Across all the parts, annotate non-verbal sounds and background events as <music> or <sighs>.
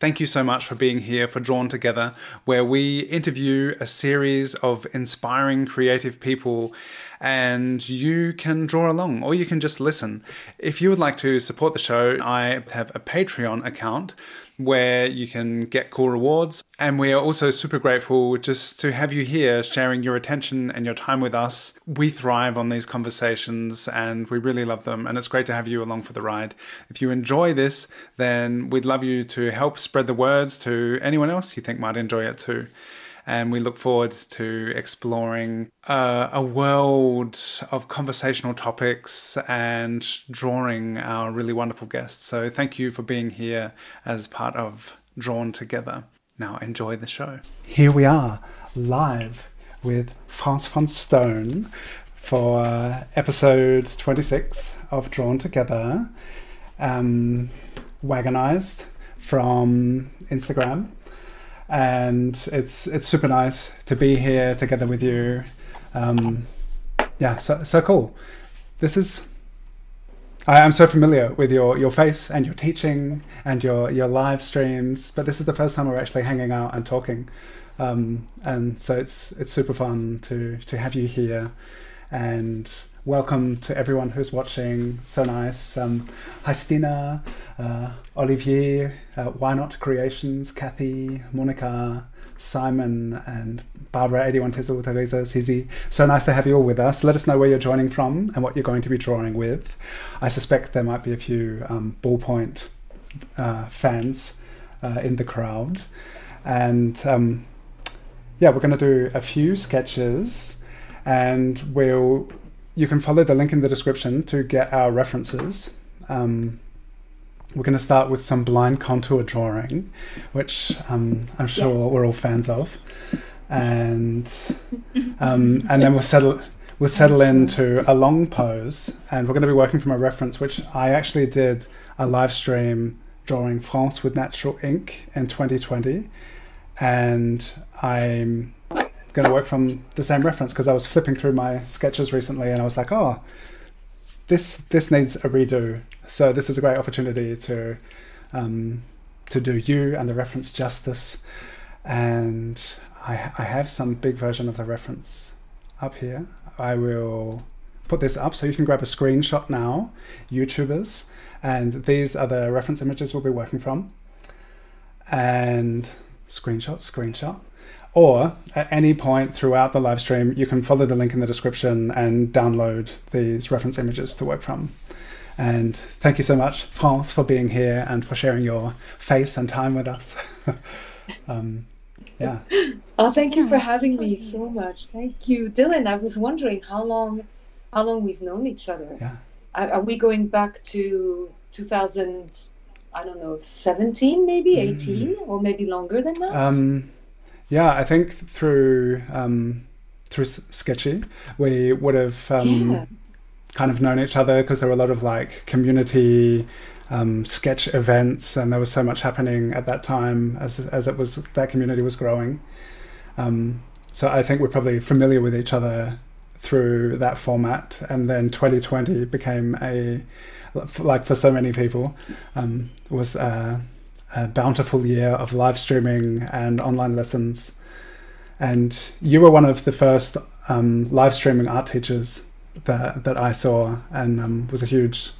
Thank you so much for being here for Drawn Together, where we interview a series of inspiring creative people and you can draw along or you can just listen. If you would like to support the show, I have a Patreon account where you can get cool rewards. And we are also super grateful just to have you here sharing your attention and your time with us. We thrive on these conversations and we really love them. And it's great to have you along for the ride. If you enjoy this, then we'd love you to help spread the word to anyone else you think might enjoy it too and we look forward to exploring uh, a world of conversational topics and drawing our really wonderful guests. So, thank you for being here as part of Drawn Together. Now, enjoy the show. Here we are, live with France van Stone for uh, episode 26 of Drawn Together, um, wagonized from Instagram and it's it's super nice to be here together with you. Um, yeah, so so cool. This is. I am so familiar with your, your face and your teaching and your, your live streams, but this is the first time we're actually hanging out and talking, um, and so it's it's super fun to to have you here, and welcome to everyone who's watching. So nice. Um, hi, Stina, uh, Olivier, uh, Why Not Creations, Kathy, Monica, Simon, and Barbara, 81 Tizzle, Teresa, Sizi. So nice to have you all with us. Let us know where you're joining from and what you're going to be drawing with. I suspect there might be a few um, ballpoint uh, fans uh, in the crowd. And um, yeah, we're going to do a few sketches and we'll you can follow the link in the description to get our references. Um, we're going to start with some blind contour drawing, which um, I'm sure yes. we're all fans of, <laughs> and <laughs> um, and then we'll settle we'll settle into a long pose, and we're going to be working from a reference which I actually did a live stream drawing France with natural ink in 2020, and I'm going to work from the same reference because I was flipping through my sketches recently and I was like, oh, this this needs a redo. So this is a great opportunity to um, to do you and the reference justice. And I, I have some big version of the reference up here. I will put this up so you can grab a screenshot now, YouTubers, and these are the reference images we'll be working from. And screenshot, screenshot. Or at any point throughout the live stream, you can follow the link in the description and download these reference images to work from. And thank you so much, France, for being here and for sharing your face and time with us. <laughs> um, yeah. Oh, thank you for having me so much. Thank you, Dylan. I was wondering how long, how long we've known each other. Yeah. Are, are we going back to 2000? I don't know, 17, maybe 18, mm. or maybe longer than that. Um, yeah, I think through um, through Sketchy, we would have um, yeah. kind of known each other because there were a lot of like community um, sketch events, and there was so much happening at that time as as it was that community was growing. Um, so I think we're probably familiar with each other through that format, and then 2020 became a like for so many people um, was. Uh, a bountiful year of live streaming and online lessons. And you were one of the first um, live streaming art teachers that that I saw, and um, was a huge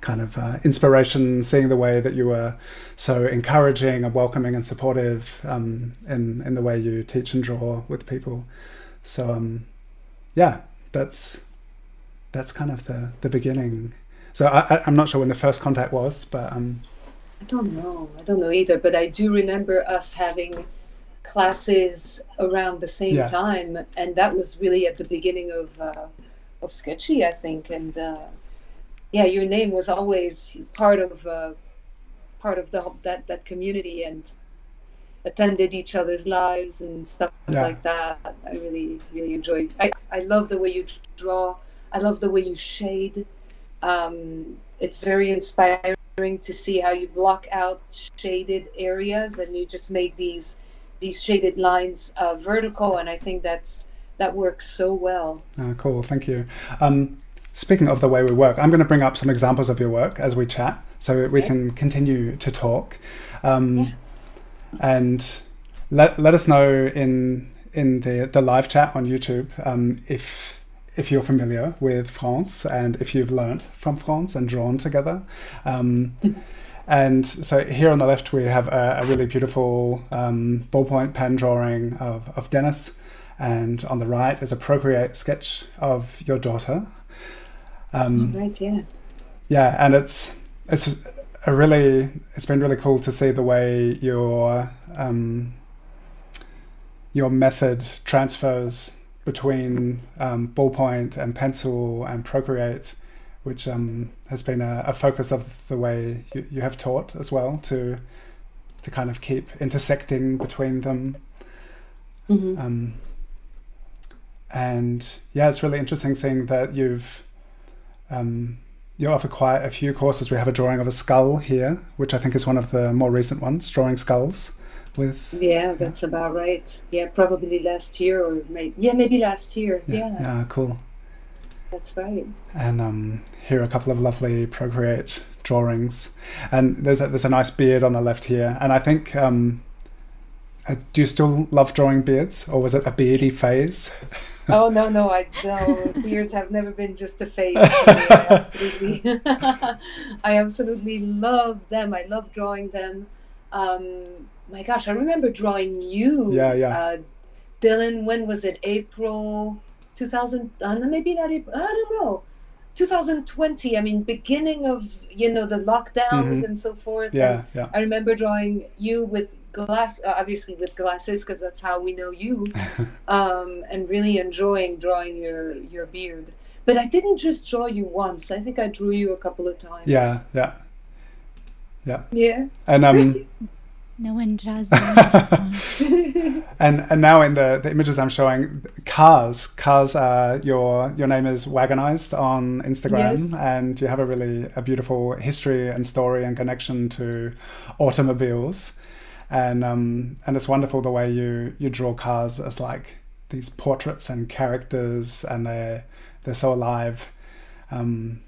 kind of uh, inspiration seeing the way that you were so encouraging and welcoming and supportive um, in in the way you teach and draw with people. So um, yeah, that's that's kind of the the beginning. So I, am not sure when the first contact was, but um, I don't know. I don't know either, but I do remember us having classes around the same yeah. time, and that was really at the beginning of uh, of Sketchy, I think. And uh, yeah, your name was always part of uh, part of the that that community, and attended each other's lives and stuff yeah. like that. I really really enjoy. I I love the way you draw. I love the way you shade. Um, it's very inspiring to see how you block out shaded areas and you just make these these shaded lines uh, vertical and i think that's that works so well. Oh, cool. Thank you. Um, speaking of the way we work i'm going to bring up some examples of your work as we chat so we can continue to talk. Um, yeah. and let let us know in in the the live chat on YouTube um, if if you're familiar with France and if you've learned from France and drawn together. Um, <laughs> and so here on the left we have a, a really beautiful um, ballpoint pen drawing of, of Dennis, and on the right is a Procreate sketch of your daughter. Um, right, yeah. Yeah, and it's it's a really it's been really cool to see the way your um, your method transfers between um, ballpoint and pencil and Procreate, which um, has been a, a, focus of the way you, you have taught as well to to kind of keep intersecting between them. Mm-hmm. Um, and yeah, it's really interesting seeing that you've um, you offer quite a few courses. We have a drawing of a skull here, which I think is one of the more recent ones, drawing skulls. With yeah, that's yeah. about right. Yeah, probably last year or maybe yeah, maybe last year. Yeah, yeah, yeah cool. That's right. And um, here are a couple of lovely Procreate drawings, and there's a, there's a nice beard on the left here, and I think. Um, uh, do you still love drawing beards, or was it a beardy phase? <laughs> oh no no I no beards have never been just a phase. I <laughs> absolutely, <laughs> I absolutely love them. I love drawing them. Um, my gosh, I remember drawing you. Yeah, yeah. Uh, Dylan, when was it? April 2000? Uh, maybe not April. I don't know. 2020. I mean, beginning of you know the lockdowns mm-hmm. and so forth. Yeah, and yeah. I remember drawing you with glass, uh, obviously with glasses, because that's how we know you, <laughs> um, and really enjoying drawing your your beard. But I didn't just draw you once. I think I drew you a couple of times. Yeah, yeah, yeah. Yeah. And um. <laughs> No one draws. <laughs> and and now in the, the images I'm showing, cars, cars. Uh, your your name is Wagonized on Instagram, yes. and you have a really a beautiful history and story and connection to automobiles and um, and it's wonderful the way you you draw cars as like these portraits and characters, and they're they're so alive. Um,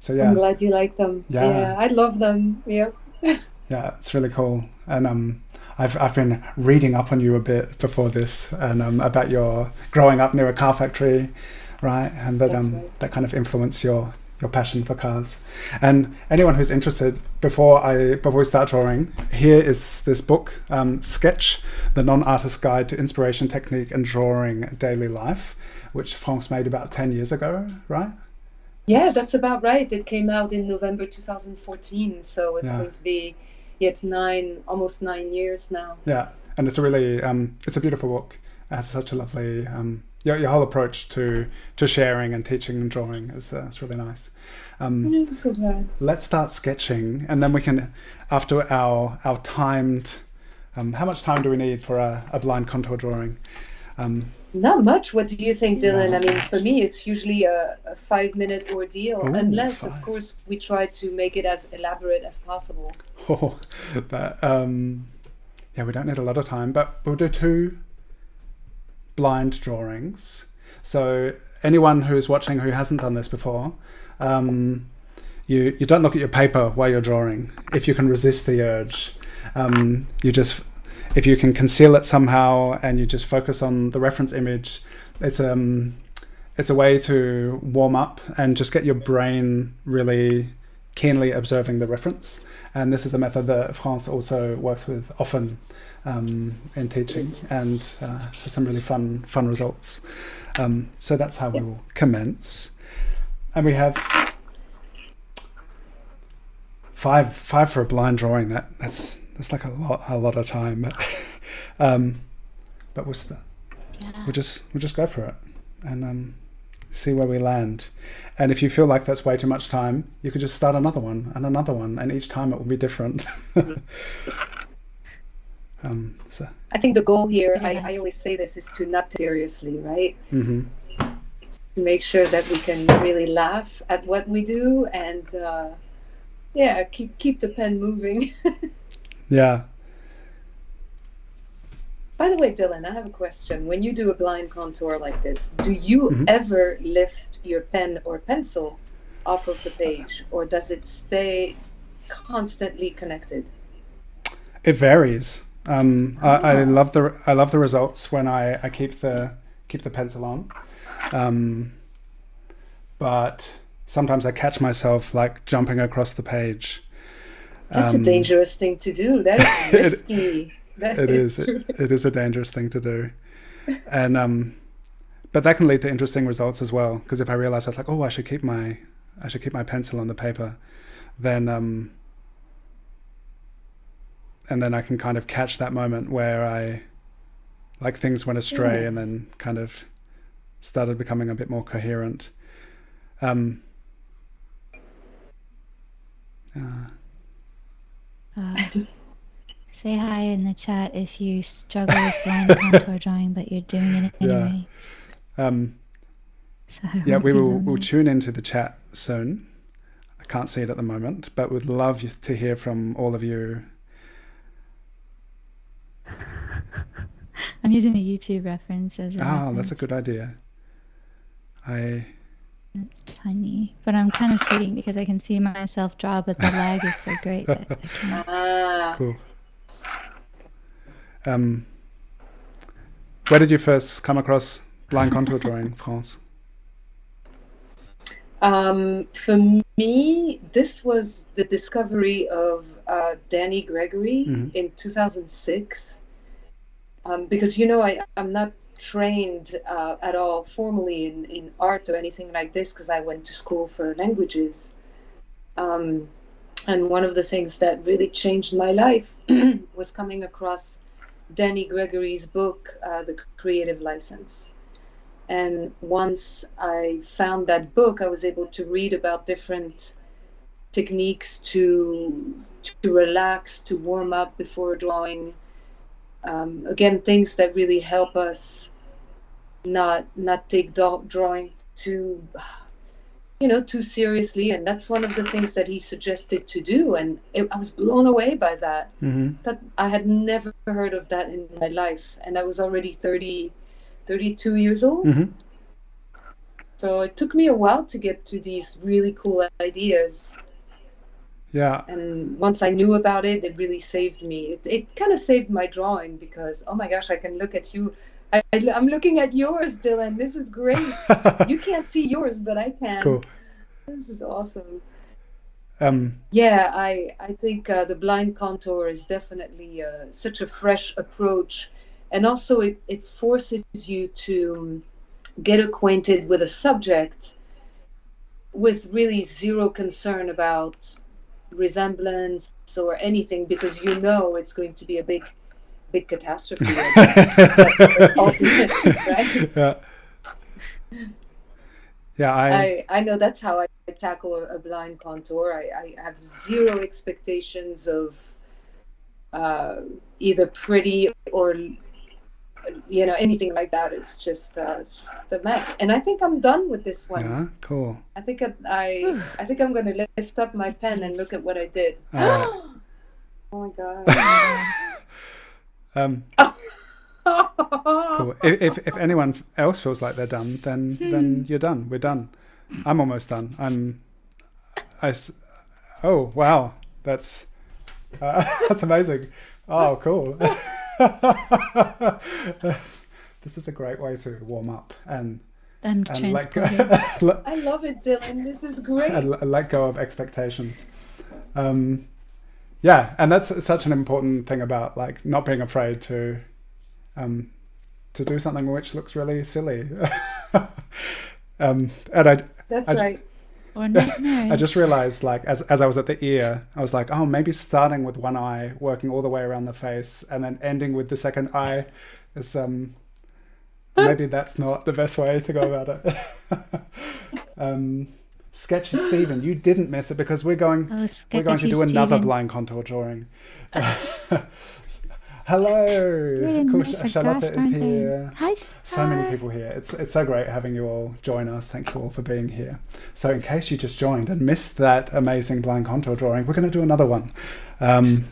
so yeah, I'm glad you like them. Yeah, yeah I love them. Yeah. <laughs> yeah, it's really cool, and um, I've I've been reading up on you a bit before this, and um, about your growing up near a car factory, right, and that um right. that kind of influenced your your passion for cars. And anyone who's interested, before I before we start drawing, here is this book, um, Sketch: The Non-Artist Guide to Inspiration, Technique, and Drawing Daily Life, which France made about ten years ago, right? Yeah, it's, that's about right. It came out in November 2014, so it's yeah. going to be it's nine, almost nine years now. Yeah, and it's a really um, it's a beautiful book. It has such a lovely um, your, your whole approach to to sharing and teaching and drawing is uh, is really nice. Um, so let's start sketching, and then we can, after our our timed. Um, how much time do we need for a, a blind contour drawing? Um, Not much. What do you think, Dylan? I mean, for me, it's usually a, a five minute ordeal, Ooh, unless, five. of course, we try to make it as elaborate as possible. Oh, but um, yeah, we don't need a lot of time, but we'll do two blind drawings. So anyone who's watching who hasn't done this before, um, you you don't look at your paper while you're drawing. If you can resist the urge, um, you just if you can conceal it somehow and you just focus on the reference image, it's um it's a way to warm up and just get your brain really keenly observing the reference. And this is a method that France also works with often um, in teaching and uh, has some really fun fun results. Um, so that's how we will commence. And we have five five for a blind drawing. That that's that's like a lot a lot of time. <laughs> um, but we'll st- yeah. we'll just we'll just go for it and um, see where we land. And if you feel like that's way too much time, you could just start another one and another one, and each time it will be different. <laughs> Um, so. I think the goal here, I, I, always say this, is to not seriously, right? Mm-hmm. To make sure that we can really laugh at what we do and, uh, yeah, keep keep the pen moving. <laughs> yeah. By the way, Dylan, I have a question. When you do a blind contour like this, do you mm-hmm. ever lift your pen or pencil off of the page, or does it stay constantly connected? It varies Um, I, I love the I love the results when I, I keep the keep the pencil on, um, but sometimes I catch myself like jumping across the page. That's Um, a dangerous thing to do. That is <laughs> <laughs> risky. That it is. it, <laughs> it is a dangerous thing to do. And um but that can lead to interesting results as well because if i realize that's like oh i should keep my i should keep my pencil on the paper then um and then i can kind of catch that moment where i like things went astray and then kind of started becoming a bit more coherent. Um uh, Uh, say hi in the chat if you struggle with blind contour drawing, but you're doing it Yeah. anyway. um So Yeah, we will we'll tune into the chat soon. I can't see it at the moment, but would love to hear from all of you. <laughs> I'm using a YouTube reference as a Ah, that's a good idea. I It's tiny, but I'm kind of cheating because I can see myself draw, but the lag is so great that I <laughs> can't. Ah, cool. Um, where did you first come across blind contour <laughs> drawing, France? Um, for me, this was the discovery of uh, Danny Gregory Mhm. in 2006. Um, because, you know, I, I'm not trained uh, at all formally in, in art or anything like this because I went to school for languages. Um, and one of the things that really changed my life <clears throat> was coming across Danny Gregory's book, uh, The Creative License. And once I found that book, I was able to read about different techniques to to relax, to warm up before drawing. Um, again, things that really help us not not take draw- drawing too you know too seriously. And that's one of the things that he suggested to do. And it, i was blown away by that. Mm-hmm. that i had never heard of that in my life. And i was already 30 32 years old. Mm-hmm. so it took me a while to get to these really cool ideas. Yeah, and once i knew about it it really saved me. It, it kind of saved my drawing because oh my gosh i can look at you I, i'm looking at yours dylan. This is great. <laughs> You can't see yours but i can. Cool. this is awesome. Um, Yeah, I I think uh, the blind contour is definitely uh, such a fresh approach, and also it, it forces you to get acquainted with a subject with really zero concern about resemblance or anything because you know it's going to be a big big catastrophe. I guess. <laughs> That's ultimate, right? yeah. <laughs> Yeah, I, I, I know that's how I tackle a, blind contour. I, I have zero expectations of uh, either pretty or you know anything like that. It's just uh, it's just a mess. And I think I'm done with this one. yeah, cool. I think I, I I think I'm gonna lift up my pen and look at what I did. <gasps> Oh my god. <laughs> Um, cool. If, if if anyone else feels like they're done, then then you're done. We're done. I'm almost done. I'm. I. s- Oh wow, that's uh, <laughs> that's amazing. Oh cool. <laughs> this is a great way to warm up and I'm and let go, <laughs> let- I love it, Dylan. This is great. and l- let go of expectations. Um, yeah, and that's such an important thing about like not being afraid to um, to do something which looks really silly. <laughs> um, and I, That's I- right. or nightmarish. <laughs> I just realized like as as I was at the ear, I was like, oh, maybe starting with one eye, working all the way around the face, and then ending with the second eye is um <laughs> maybe that's not the best way to go about it. um, Sketchy Stephen, you didn't miss it because we're going Oh, we're going to sketchy do another Steven. blind contour drawing. <laughs> Hello, Really cool. nice Charlotte gosh, is here. Hi. So many people here. It's it's so great having you all join us. Thank you all for being here. So, in case you just joined and missed that amazing blind contour drawing, we're going to do another one. Um,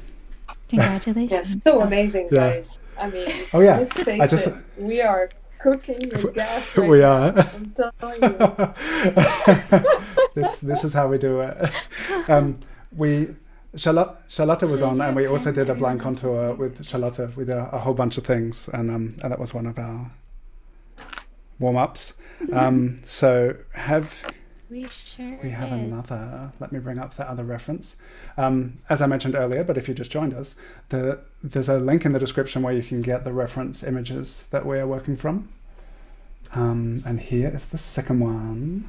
Congratulations. <laughs> Yes, so amazing, Yeah. guys. I mean, Oh, yeah. let's face I just- it, we are cooking <laughs> with gas. <laughs> Right we now. are. I'm telling you. <laughs> this this is how we do it. Um, we Charlotte, Charlotte was on, and we also did a blind contour with Charlotte with a, a whole bunch of things, and um, and that was one of our warm ups. Um, so have We sure we have did. another? Let me bring up the other reference. Um, as I mentioned earlier, but if you just joined us, the there's a link in the description where you can get the reference images that we are working from. Um, and here is the second one.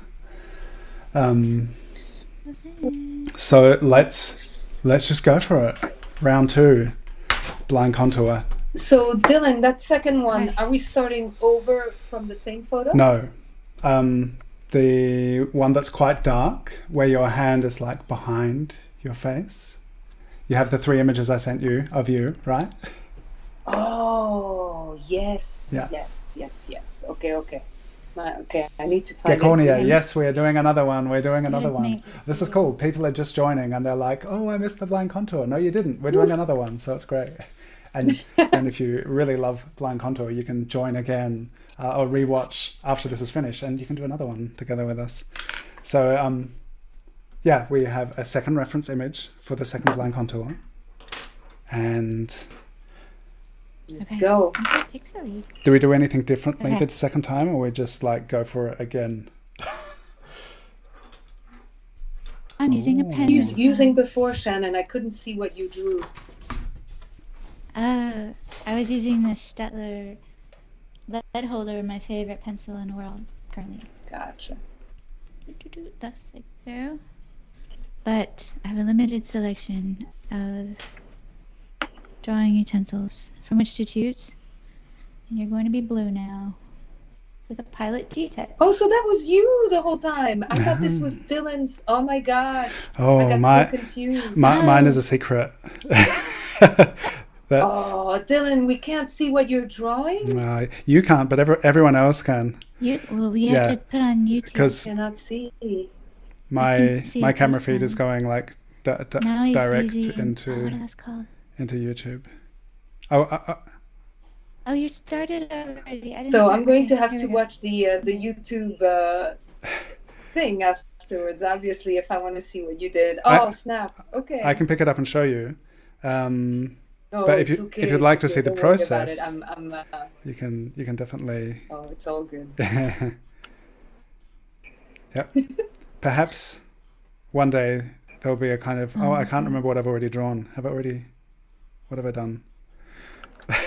Um, so let's let's just go for it. Round two, blind contour. So Dylan, that second one, are we starting over from the same photo? No, um, the one that's quite dark, where your hand is like behind your face. You have the three images I sent you of you, right? Oh yes, Yeah. yes, yes, yes. Okay, okay. Okay, I need to find Get Yes, we are doing another one. We're doing another You'd one. This is cool. People are just joining and they're like, "Oh, I missed the blind contour." No, you didn't. We're doing another one, so it's great. <laughs> And and if you really love blind contour, you can join again uh, or rewatch after this is finished, and you can do another one together with us. So um, yeah, we have a second reference image for the second blind contour, and Let's Okay. go. So do we do anything differently Okay. the second time, or we just like go for it again? I'm using a pen. Use, using before Shannon, I couldn't see what you drew. Uh, I was using the Staedtler lead holder, my favorite pencil in the world currently. Gotcha. That's like so. But I have a limited selection of drawing utensils from which to choose. And you're going to be blue now. With a pilot D-tech. Oh, so that was you the whole time. I thought this was <laughs> Dylan's. Oh my gosh. Oh, I Oh, got my, so confused. my mine Oh. is a oh. secret. <laughs> That's oh, Dylan, we can't see what you're drawing. uh, you can't, but every, everyone else can. You, well, we have Yeah, to put on YouTube. Because Cannot see. my see my camera this feed is going like di- di- now he's direct using, oh, into what is called? into YouTube. Oh, uh, uh, Oh, you started already. I didn't So start. I'm going to have to watch the uh, the YouTube uh, thing afterwards. Obviously, if I want to see what you did. Oh I- snap! Okay. I can pick it up and show you. Um, No, but if you- okay, if you'd like to see the don't worry about process- I'm, I'm, uh, you can you can definitely. oh, it's all good. <laughs> yep. Perhaps one day there'll be a kind of oh I can't remember what I've already drawn. Have I already? What have I done? <laughs>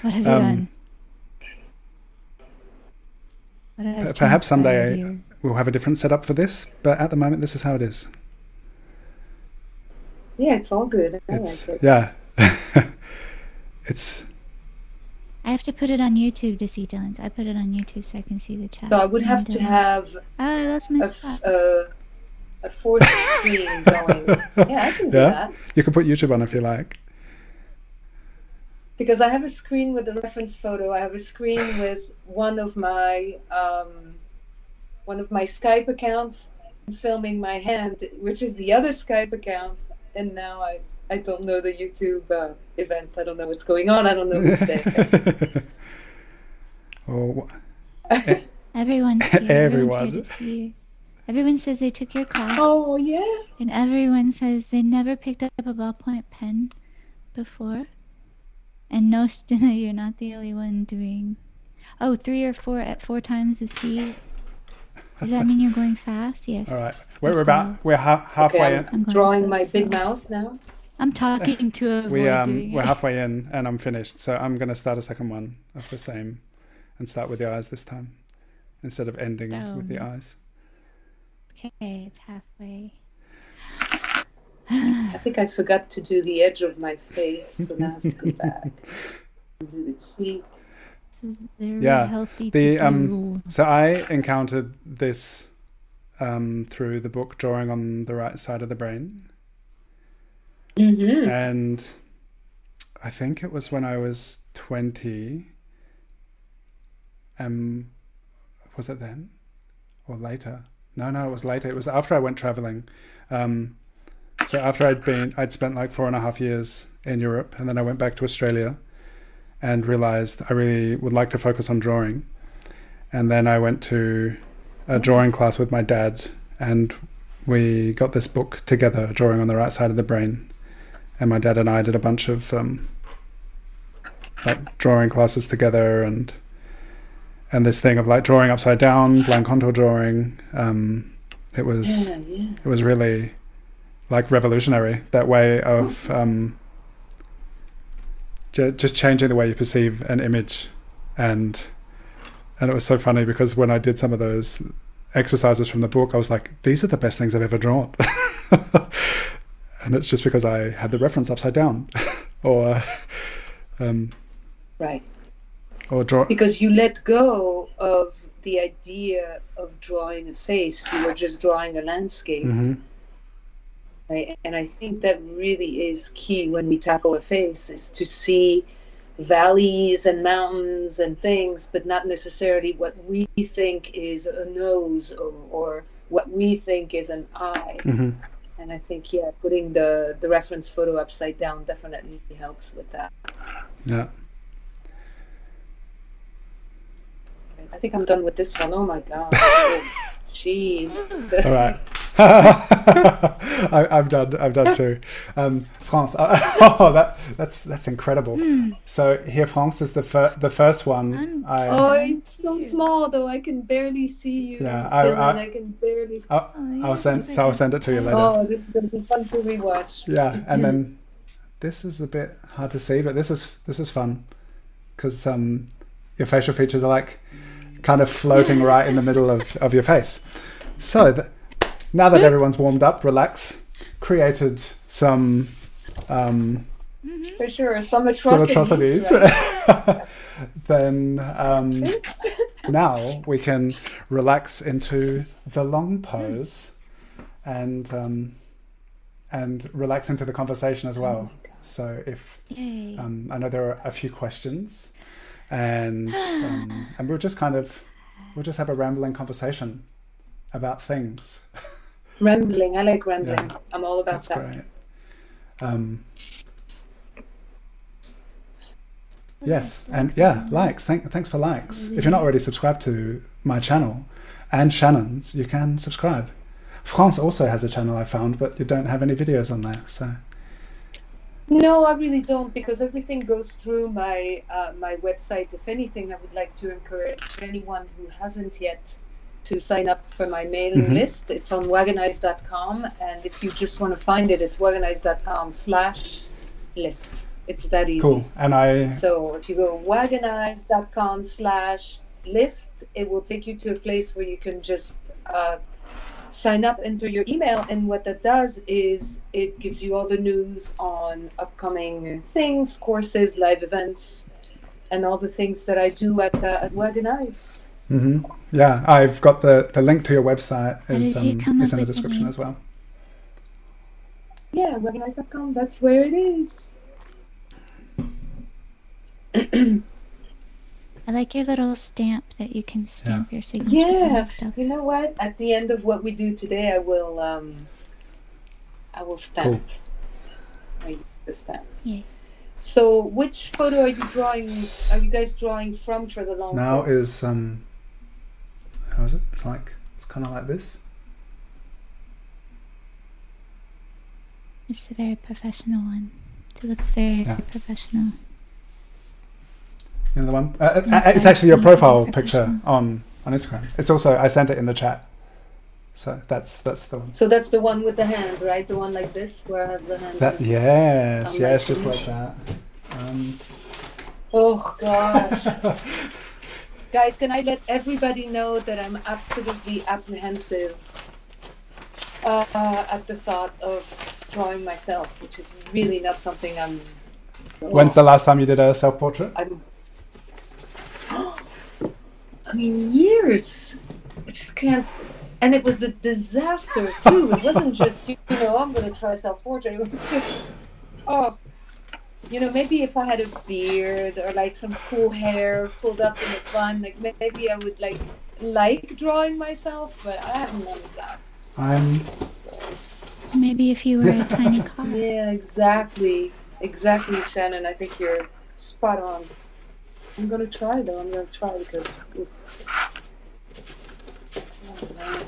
What have you um, done? Perhaps someday? We'll have a different setup for this, but at the moment this is how it is. Yeah, it's all good. I It's like it. yeah. <laughs> it's I have to put it on YouTube to see Dylan's. I put it on YouTube so I can see the chat. So I would have And, to uh, have Oh, I lost my a, spot. f- uh, a fourth screen <laughs> going. Yeah, I can do Yeah? that you can put YouTube on if you like. because I have a screen with a reference photo. I have a screen <sighs> with one of my um, one of my Skype accounts filming my hand, which is the other Skype account, and now I I don't know the YouTube uh, event. I don't know what's going on. I don't know who's there. <laughs> oh, <laughs> Everyone's here. Everyone's Everyone. here to see you. Everyone says they took your class, oh yeah. and everyone says they never picked up a ballpoint pen before. And no, <laughs> Stina, you're not the only one doing. Oh, three or four at four times the speed. Does that mean you're going fast? Yes. all right. We're, we're about we're ha- halfway Okay, in. I'm I'm drawing my big slow. mouth now. I'm talking to avoid <laughs> We um doing we're it. halfway in and I'm finished. So I'm gonna start a second one of the same, and start with the eyes this time, instead of ending with the eyes. Okay, it's halfway. I think I forgot to do the edge of my face, so now I have to go back. and Do the cheek. This is very Yeah, healthy the, to um. So I encountered this um, through the book Drawing on the Right Side of the Brain. Mm-hmm. And I think it was when I was 20. Um, was it then? Or later? No, no, it was later. It was after I went traveling. Um, so after I'd been, I'd spent like four and a half years in Europe, and then I went back to Australia and realized I really would like to focus on drawing. And then I went to a drawing class with my dad, and we got this book together, Drawing on the Right Side of the Brain, and my dad and I did a bunch of um, like drawing classes together and and this thing of like drawing upside down, blind contour drawing. Um, it was Yeah, yeah. it was really like revolutionary that way of um, just changing the way you perceive an image and and it was so funny because when I did some of those exercises from the book I was like these are the best things I've ever drawn <laughs> and it's just because I had the reference upside down <laughs> or um, Right. or draw Because you let go of the idea of drawing a face. You were just drawing a landscape. Mhm. Right? And I think that really is key when we tackle a face is to see valleys and mountains and things, but not necessarily what we think is a nose or, or what we think is an eye. Mhm. And I think yeah, putting the the reference photo upside down definitely helps with that. yeah I think I'm done with this one. Oh my god. <laughs> Gee. All right. <laughs> <laughs> I, I'm done. I'm done too. Um, France. <laughs> oh, that that's that's incredible. So here, France is the fir- the first one. I'm- Oh, it's so small though. I can barely see you. Yeah, I- Dylan, I- I, can barely. I'll, Oh, yeah, I'll send so I'll send it to you later. Oh, this is gonna be fun to rewatch. Yeah, and then this is a bit hard to see, but this is this is fun because um, your facial features are like kind of floating right in the middle of, of your face. So th- now that everyone's warmed up, relax, created some um, For sure, some some atrocities. atrocities. right? <laughs> then um, <laughs> now we can relax into the long pose and um, and relax into the conversation as well. So if um, I know there are a few questions, and <gasps> um, and we'll just kind of we'll just have a rambling conversation about things. <laughs> Rambling. I like rambling. Yeah. I'm all about That's that. great. Um, yes, and yeah, likes. Thank, thanks for likes. If you're not already subscribed to my channel and Shannon's, you can subscribe. France also has a channel I found, but you don't have any videos on there. So No, I really don't because everything goes through my uh, my website. If anything, I would like to encourage anyone who hasn't yet to sign up for my mailing Mhm. list. It's on wagonized.com. and if you just want to find it, it's wagonized.com slash list. It's that easy. cool. And I So if you go wagonized.com slash list, it will take you to a place where you can just uh, sign up, enter your email, and what that does is it gives you all the news on upcoming things, courses, live events, and all the things that I do at, uh, at Wagonized. Hmm Yeah, I've got the, the link to your website How is, did you um, is in the description name? as well. Yeah, wagonized.com, that's where it is. <clears throat> I like your little stamp that you can stamp your signature Yeah, and stuff. you know what? At the end of what we do today, I will um, I will stamp. I the stamp. Yay. So, which photo are you drawing? Are you guys drawing from for the long? Now pose? is um, how is it? It's like it's kind of like this. It's a very professional one. It looks very Yeah. professional. You know the one? Uh, uh, it's actually your profile picture on on Instagram. It's also I sent it in the chat. So that's that's the one. So that's the one with the hand, right? The one like this, where I have the hand. That yes, yes, just like that. Um, Oh gosh, <laughs> guys, can I let everybody know that I'm absolutely apprehensive uh, at the thought of drawing myself, which is really not something I'm. when's the last time you did a self portrait? <gasps> I mean, years. I just can't. And it was a disaster too. It wasn't just you know I'm gonna try self portrait. It was just oh, you know maybe if I had a beard or like some cool hair pulled up in a bun, like maybe I would like like drawing myself, but I have none of that. I'm Maybe if you were a <laughs> tiny car. Yeah, exactly, exactly, Shannon. I think you're spot on. I'm gonna try though. I'm gonna try because. Oof. Oh, man.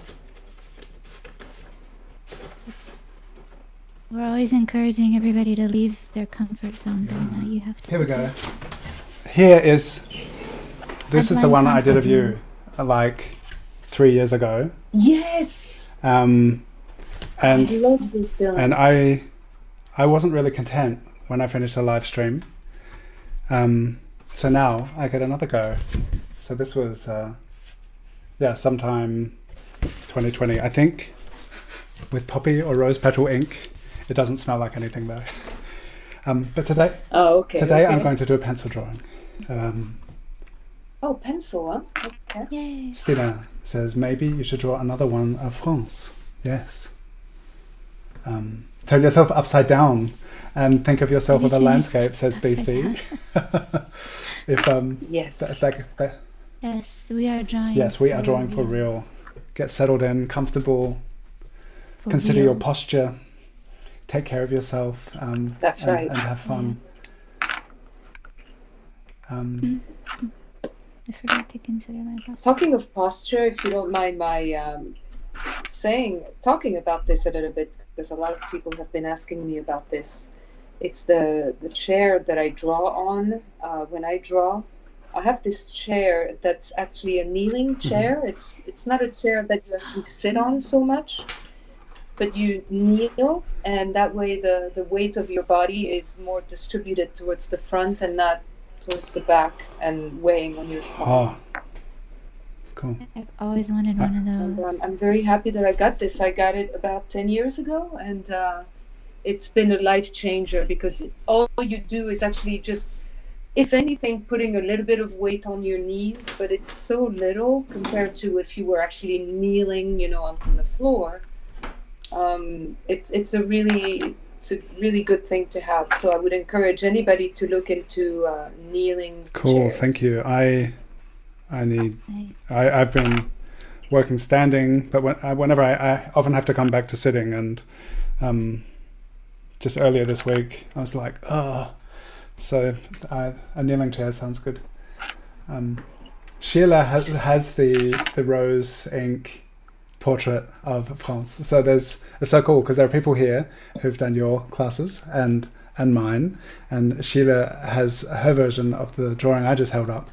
We're always encouraging everybody to leave their comfort zone, but now you have to. Here we go. Here is. This is the one I did of you, uh, like three years ago. Yes. Um, and I love this Dylan. and I, I wasn't really content when I finished the live stream. Um, so now I get another go. So this was, uh, yeah, sometime 2020, I think, with poppy or rose petal ink. It doesn't smell like anything though. Um, but today, oh, okay. today I'm going to do a pencil drawing. Um, Oh, pencil, huh? Okay. Yay! Stina says maybe you should draw another one of France. Yes. Um, turn yourself upside down and think of yourself with a landscape, says BC. <laughs> if um, Yes. that, that, that, Yes, we are drawing. yes, we are drawing for real. real. Get settled in, comfortable. For consider your posture. Take care of yourself. Um, That's and, right. And have fun. Um, I forgot to consider my posture. Talking of posture, if you don't mind my um, saying, talking about this a little bit, because a lot of people have been asking me about this. It's the the chair that I draw on uh, when I draw. I have this chair that's actually a kneeling chair. It's it's not a chair that you actually sit on so much, but you kneel, and that way the the weight of your body is more distributed towards the front and not towards the back and weighing on your spine. oh, cool. I've always wanted one of And those. um, I'm very happy that I got this. I got it about 10 years ago, and uh, it's been a life changer because all you do is actually just, if anything, putting a little bit of weight on your knees, but it's so little compared to if you were actually kneeling, you know, on, on the floor. Um, it's it's a really it's a really good thing to have. So I would encourage anybody to look into uh, kneeling. Cool. chairs. Thank you. I I need I, I, I've been working standing, but when, I, whenever I, I often have to come back to sitting, and um, just earlier this week, I was like, oh, so I, a kneeling chair sounds good. Um, Sheila has, has the the rose ink portrait of France, so there's it's so cool because there are people here who've done your classes and and mine, and Sheila has her version of the drawing I just held up.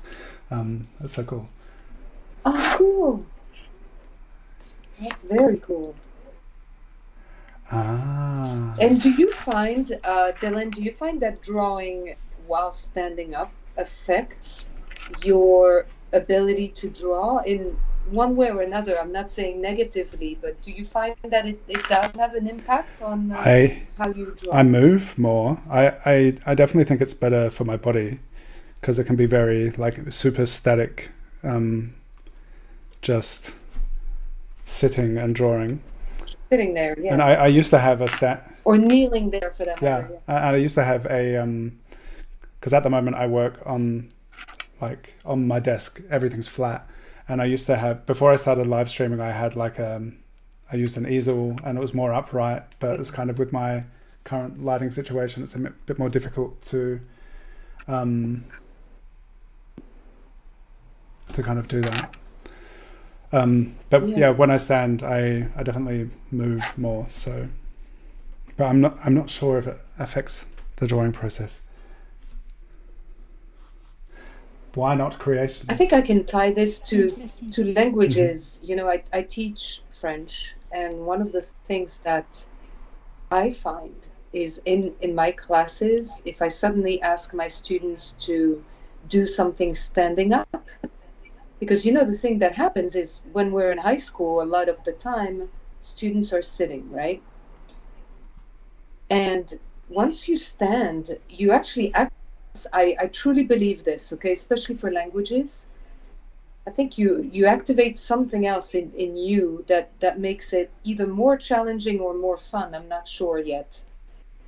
Um, it's so cool. Oh, cool. That's very cool. Ah. And do you find, uh, Dylan, do you find that drawing while standing up affects your ability to draw in one way or another? I'm not saying negatively, but do you find that it, it does have an impact on uh, I how you draw? I move more. I, I I definitely think it's better for my body because it can be very like super static, um, just sitting and drawing. Sitting there, yeah. And I, I used to have a stat. or kneeling there for that Yeah, matter. and I used to have a um, because at the moment I work on like on my desk, everything's flat, and I used to have before I started live streaming, I had like um, I used an easel and it was more upright, but it's kind of with my current lighting situation, it's a bit more difficult to um, to kind of do that. Um, but Yeah. yeah, when I stand, I, I definitely move more. So, but I'm not I'm not sure if it affects the drawing process. Why not create? I think I can tie this to Interesting. to languages. Mm-hmm. You know, I, I teach French, and one of the things that I find is in in my classes, if I suddenly ask my students to do something standing up, because you know the thing that happens is when we're in high school, a lot of the time students are sitting, right? And once you stand, you actually act. I, I truly believe this, okay, especially for languages. I think you you activate something else in, in you that, that makes it either more challenging or more fun. I'm not sure yet.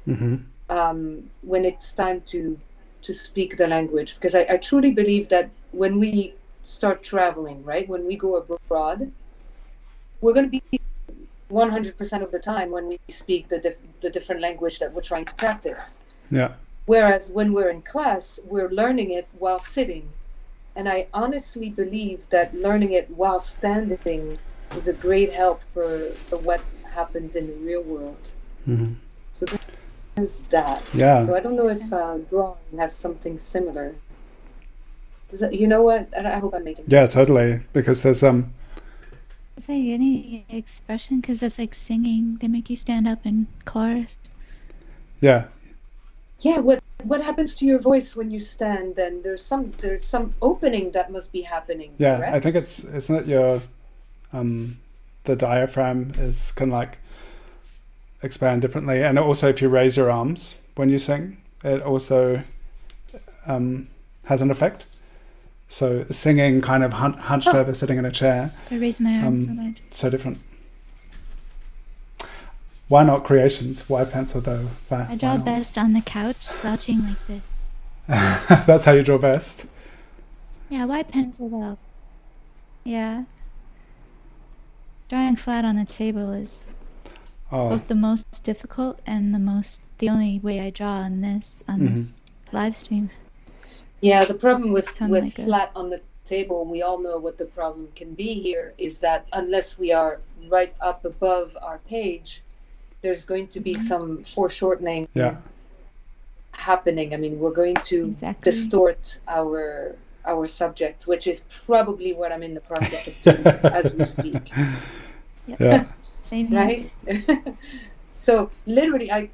hmm Um, when it's time to to speak the language, because I, I truly believe that when we start traveling, right, when we go abroad, we're going to be 100% of the time when we speak the dif- the different language that we're trying to practice. Yeah. Whereas when we're in class, we're learning it while sitting. And I honestly believe that learning it while standing is a great help for, for what happens in the real world. hmm So there's that. Yeah. So I don't know if uh, drawing has something similar. Does that, you know what? I I hope I'm making. Yeah, totally. Because there's um Is there any expression? Because it's like singing. They make you stand up in chorus. yeah Yeah. What What happens to your voice when you stand? And there's some there's some opening that must be happening. yeah. correct? I think it's isn't it your um the diaphragm is can like expand differently, and also if you raise your arms when you sing, it also um has an effect. So singing kind of hun- hunched Oh. over, sitting in a chair, I raise my arms Um, so different. Why not creations? Why pencil though? Why, I draw why best on the couch, slouching like this. <laughs> That's how you draw best. Yeah, why pencil though? Yeah. Drawing flat on a table is Oh, both the most difficult and the most the only way I draw on this on Mhm. this live stream. Yeah, the problem with with like a- flat on the table, and we all know what the problem can be here, is that unless we are right up above our page, there's going to be some foreshortening yeah. happening. I mean, we're going to Exactly. distort our our subject, which is probably what I'm in the process of doing <laughs> as we speak, Yeah. Same right? <laughs> so literally, I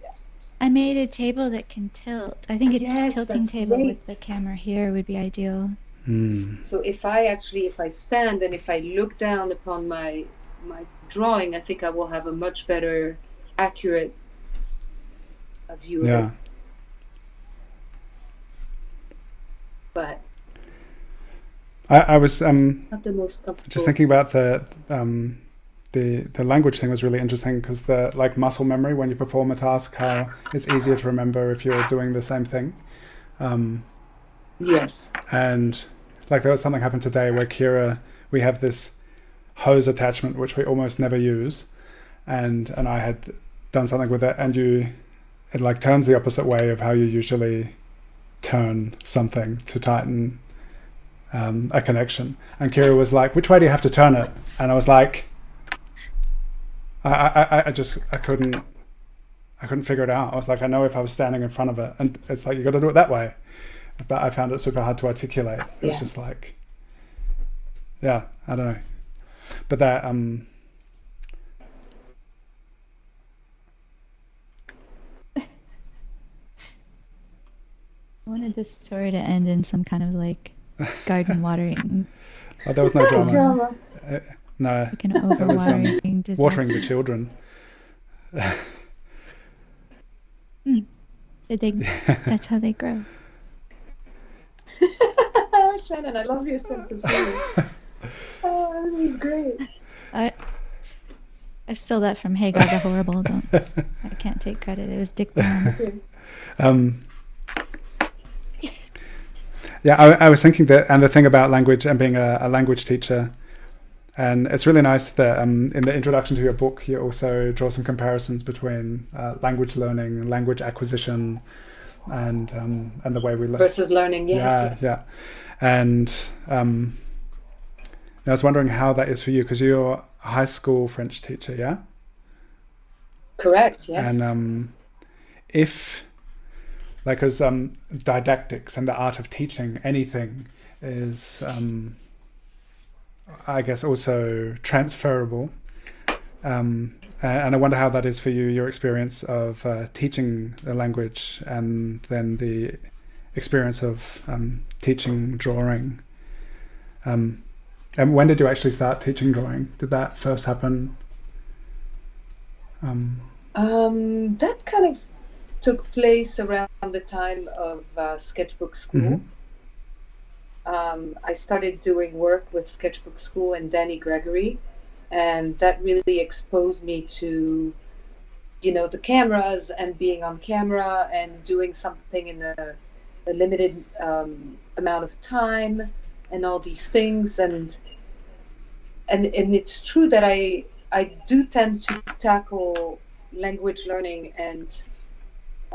I made a table that can tilt. I think a Yes, tilting table great. with the camera here would be ideal. Hmm. So if I actually, if I stand and if I look down upon my my drawing, I think I will have a much better, accurate view Yeah. But I, I was um not the most comfortable. just thinking about the um the the language thing was really interesting because the like muscle memory when you perform a task how it's easier to remember if you're doing the same thing um Yes. and like there was something happened today where kira we have this hose attachment which we almost never use and and i had done something with it and you it like turns the opposite way of how you usually turn something to tighten um, a connection and kira was like which way do you have to turn it and i was like I, I, I- I just I couldn't I couldn't figure it out. I was like, I know if I was standing in front of it, and it's like you got to do it that way. But I found it super hard to articulate. It was Yeah. just like, yeah, I don't know. But that um, I wanted this story to end in some kind of like garden watering, <laughs> oh, there was no drama. Drama. Uh, no, like an <laughs> was, um, overwatering watering the children. <laughs> They That's how they grow. Shannon, I love your sense of humor. oh, this is great. I I stole that from Hagar the Horrible. Don't I can't take credit. It was Dik Browne. Um, yeah, I, I was thinking that, and the thing about language and being a, a language teacher, and it's really nice that um, in the introduction to your book, you also draw some comparisons between uh, language learning, language acquisition, and um, and the way we learn. Versus learning, yes. yeah, yes. yeah, and um, I was wondering how that is for you because you're a high school French teacher, yeah. Correct, yes. And um, if, like, as um, didactics and the art of teaching anything is, um, I guess, also transferable. Um, and I wonder how that is for you, your experience of uh, teaching the language and then the experience of um, teaching drawing. Um, and when did you actually start teaching drawing? Did that first happen? Um, that kind of took place around the time of uh, Sketchbook Skool. Um, I started doing work with Sketchbook Skool and Danny Gregory, and that really exposed me to, you know, the cameras and being on camera and doing something in a, a limited um, amount of time and all these things and and and it's true that I I do tend to tackle language learning and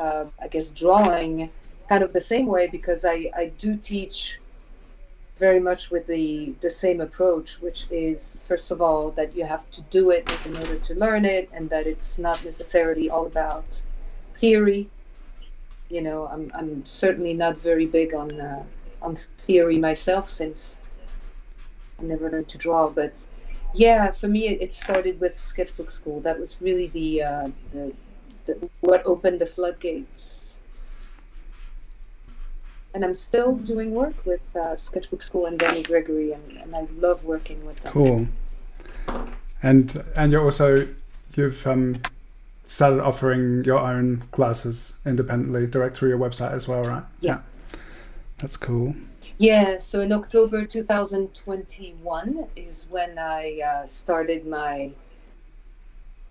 uh, I guess drawing kind of the same way because I, I do teach very much with the, the same approach, which is first of all that you have to do it in order to learn it, and that it's not necessarily all about theory. You know, I'm I'm certainly not very big on uh, on theory myself since I never learned to draw. But yeah, for me, it, started with Sketchbook Skool. That was really the, uh, the, the what opened the floodgates. And I'm still doing work with uh, Sketchbook Skool and Danny Gregory, and, and I love working with them. Cool. And and you're also you've um, started offering your own classes independently, direct through your website as well, right? Yeah. yeah. That's cool. Yeah, so in October 2021 is when I uh, started my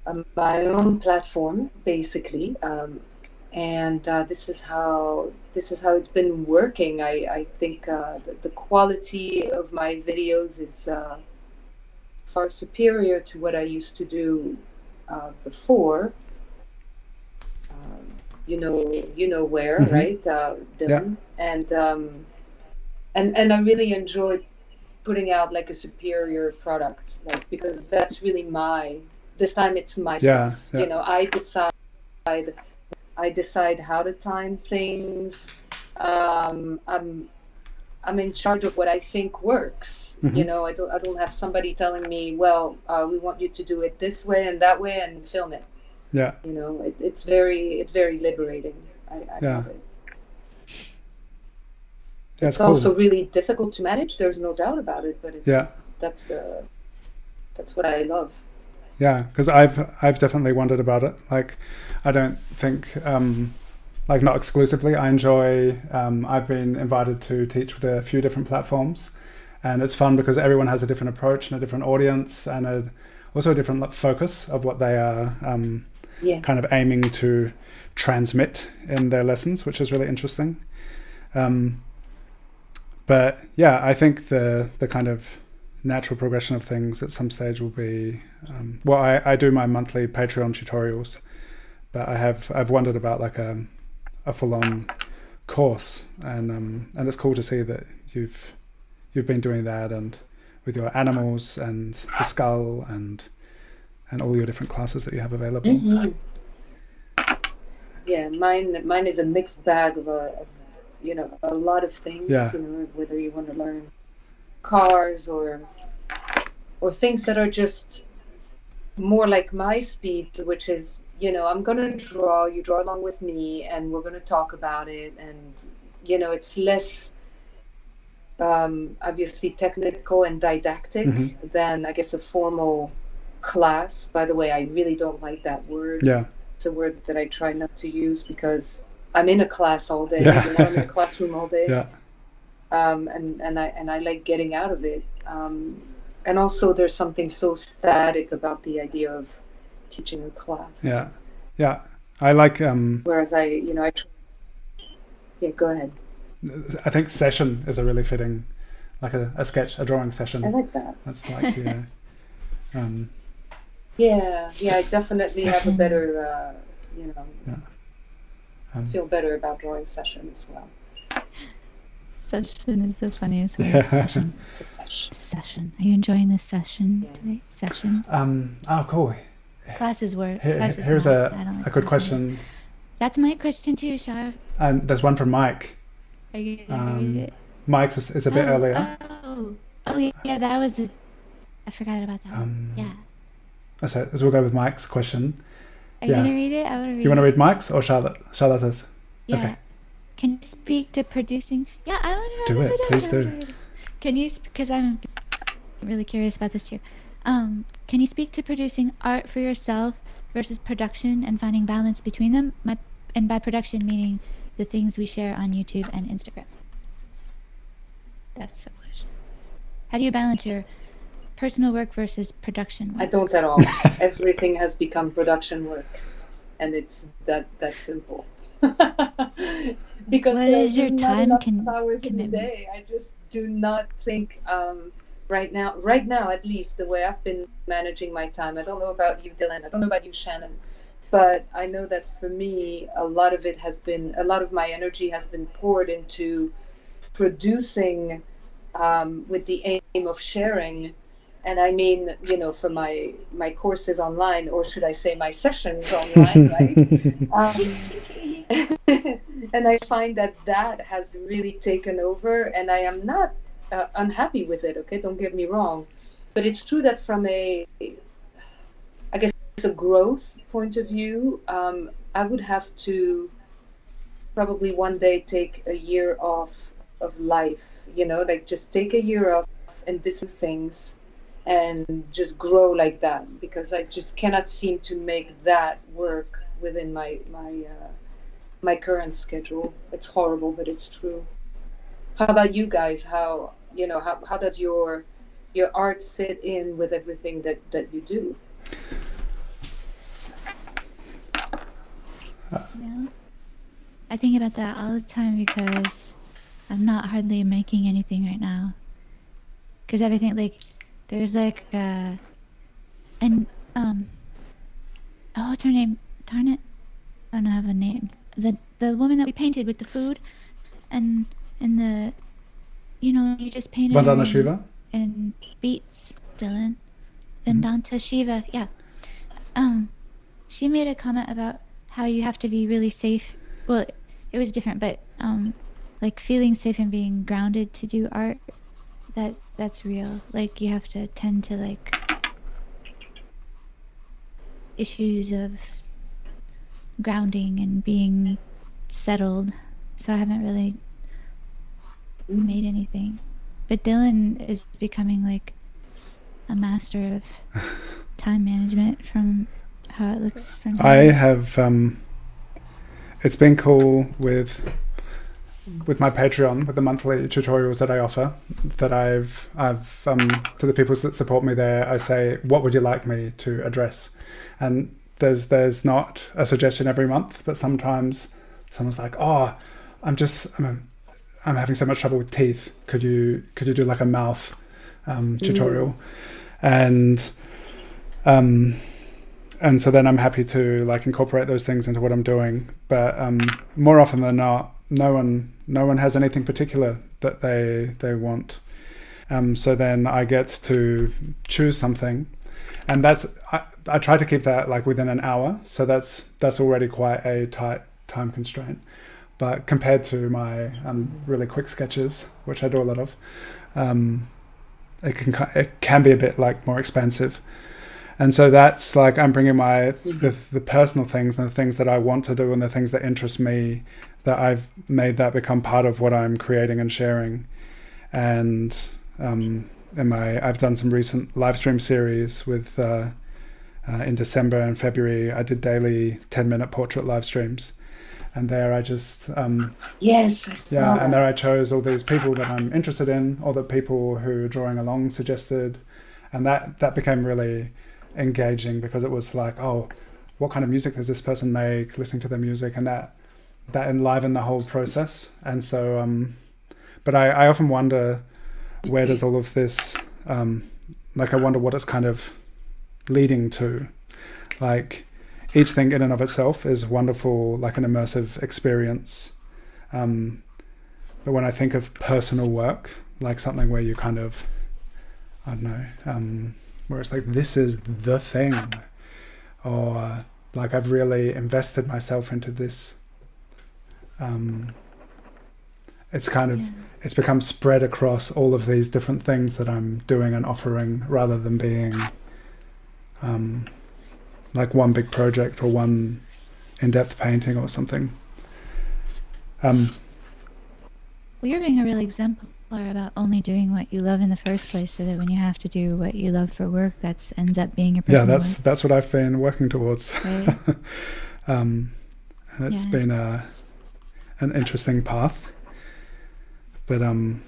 um, my own platform, basically, um, and uh, this is how this is how it's been working. I I think uh, the, the, quality of my videos is uh, far superior to what I used to do uh, before. Um, you know, you know where, mm-hmm. right, uh, Dylan, yeah. and. Um, and and I really enjoy putting out like a superior product, like because that's really my. This time it's my yeah. Yeah. You know, I decide. I decide how to time things. Um, I'm I'm in charge of what I think works. Mm-hmm. You know, I don't I don't have somebody telling me, well, uh, we want you to do it this way and that way and film it. Yeah. You know, it, it's very it's very liberating. I, I yeah. love it. That's it's cool. also really difficult to manage. There's no doubt about it, but yeah, that's the that's what I love. Yeah, because I've I've definitely wondered about it. Like, I don't think um, like not exclusively. I enjoy. Um, I've been invited to teach with a few different platforms, and it's fun because everyone has a different approach and a different audience and a, also a different focus of what they are um, yeah. kind of aiming to transmit in their lessons, which is really interesting. Um, but yeah, I think the the kind of natural progression of things at some stage will be um, well I, I do my monthly patreon tutorials but i have i've wondered about like a, a full-on course and um, and it's cool to see that you've you've been doing that and with your animals and the skull and and all your different classes that you have available mm-hmm. yeah mine mine is a mixed bag of, a, of you know a lot of things yeah. you know whether you want to learn cars or or things that are just more like my speed which is you know i'm going to draw you draw along with me and we're going to talk about it and you know it's less um, obviously technical and didactic mm-hmm. than i guess a formal class by the way i really don't like that word yeah it's a word that i try not to use because I'm in a class all day. Yeah. You know, I'm in a classroom all day. <laughs> Yeah. Um, and and I and I like getting out of it. Um, and also, there's something so static about the idea of teaching a class. Yeah, yeah. I like. Um, Whereas I, you know, I. Tr- yeah, go ahead. I think session is a really fitting, like a, a sketch, a drawing session. I like that. That's like yeah. <laughs> um, yeah, yeah. I definitely session. have a better, uh, you know. Yeah um, feel better about drawing session as well. Session is the funniest word. Yeah. Session. It's <laughs> a session. Session. Are you enjoying this session yeah. today? Session. Um. Oh, cool. Classes were. Here, classes here's not. a, like a good question. Work. That's my question too, Shar. And there's one from Mike. Are you um, Mike's is, is a bit oh, earlier. Oh, oh yeah, that was a. I forgot about that. Um, yeah. So, so we'll go with Mike's question. Are you gonna read it? I want to read. You want to read Mike's or Charlotte? Charlotte's. Yeah. Okay. Can you speak to producing? Yeah, I want to. Do it, please do. Can you? Because I'm really curious about this too. Um, can you speak to producing art for yourself versus production and finding balance between them? My, and by production meaning the things we share on YouTube and Instagram. That's the question. How do you balance your personal work versus production work? I don't at all. <laughs> Everything has become production work, and it's that that simple. <laughs> because what is your time con- hours commitment? in the day. I just do not think um, right now. Right now, at least the way I've been managing my time. I don't know about you, Dylan. I don't know about you, Shannon. But I know that for me, a lot of it has been, a lot of my energy has been poured into producing um, with the aim of sharing and I mean, you know, for my my courses online, or should I say my sessions online, right? <laughs> um, <laughs> and I find that that has really taken over, and I am not uh, unhappy with it. Okay, don't get me wrong, but it's true that from a, I guess, a growth point of view, um, I would have to probably one day take a year off of life. You know, like just take a year off and do some things and just grow like that because I just cannot seem to make that work within my my uh, my current schedule. It's horrible, but it's true. How about you guys? How you know how how does your your art fit in with everything that that you do? Yeah. I think about that all the time because I'm not hardly making anything right now. Because everything like there's like uh and um oh what's her name? Darn it. I don't have a name. The the woman that we painted with the food and and the you know, you just painted Vandana Shiva? And beats, Dylan. Vedanta mm-hmm. Shiva, yeah. Um she made a comment about how you have to be really safe well it was different but um like feeling safe and being grounded to do art that that's real. Like you have to tend to like issues of grounding and being settled. So I haven't really made anything. But Dylan is becoming like a master of <laughs> time management from how it looks from I have um it's been cool with with my Patreon, with the monthly tutorials that I offer, that I've I've um, to the people that support me there, I say, what would you like me to address? And there's there's not a suggestion every month, but sometimes someone's like, oh, I'm just I'm, I'm having so much trouble with teeth. Could you could you do like a mouth um, mm. tutorial? Mm. And um, and so then I'm happy to like incorporate those things into what I'm doing. But um, more often than not, no one no one has anything particular that they they want. Um, so then I get to choose something, and that's I, I try to keep that like within an hour. So that's that's already quite a tight time constraint. But compared to my um, really quick sketches, which I do a lot of, um, it can it can be a bit like more expensive. And so that's like I'm bringing my the, the personal things and the things that I want to do and the things that interest me that I've made that become part of what I'm creating and sharing. And um, in my, I've done some recent live stream series with uh, uh, in December and February. I did daily 10 minute portrait live streams. And there I just um, yes yeah, that. and there I chose all these people that I'm interested in, or the people who drawing along suggested, and that that became really engaging because it was like, oh, what kind of music does this person make? Listening to their music, and that that enliven the whole process. And so, um, but I, I often wonder where does all of this, um, like, I wonder what it's kind of leading to. Like, each thing in and of itself is wonderful, like an immersive experience. Um, but when I think of personal work, like something where you kind of, I don't know, um, where it's like, this is the thing, or like I've really invested myself into this um, it's kind of yeah. it's become spread across all of these different things that I'm doing and offering rather than being um, like one big project or one in-depth painting or something. Um, well, you're being a real exemplar about only doing what you love in the first place, so that when you have to do what you love for work, that ends up being a yeah. That's that's what I've been working towards. Right. <laughs> um, and it's yeah. been a an interesting path. But um,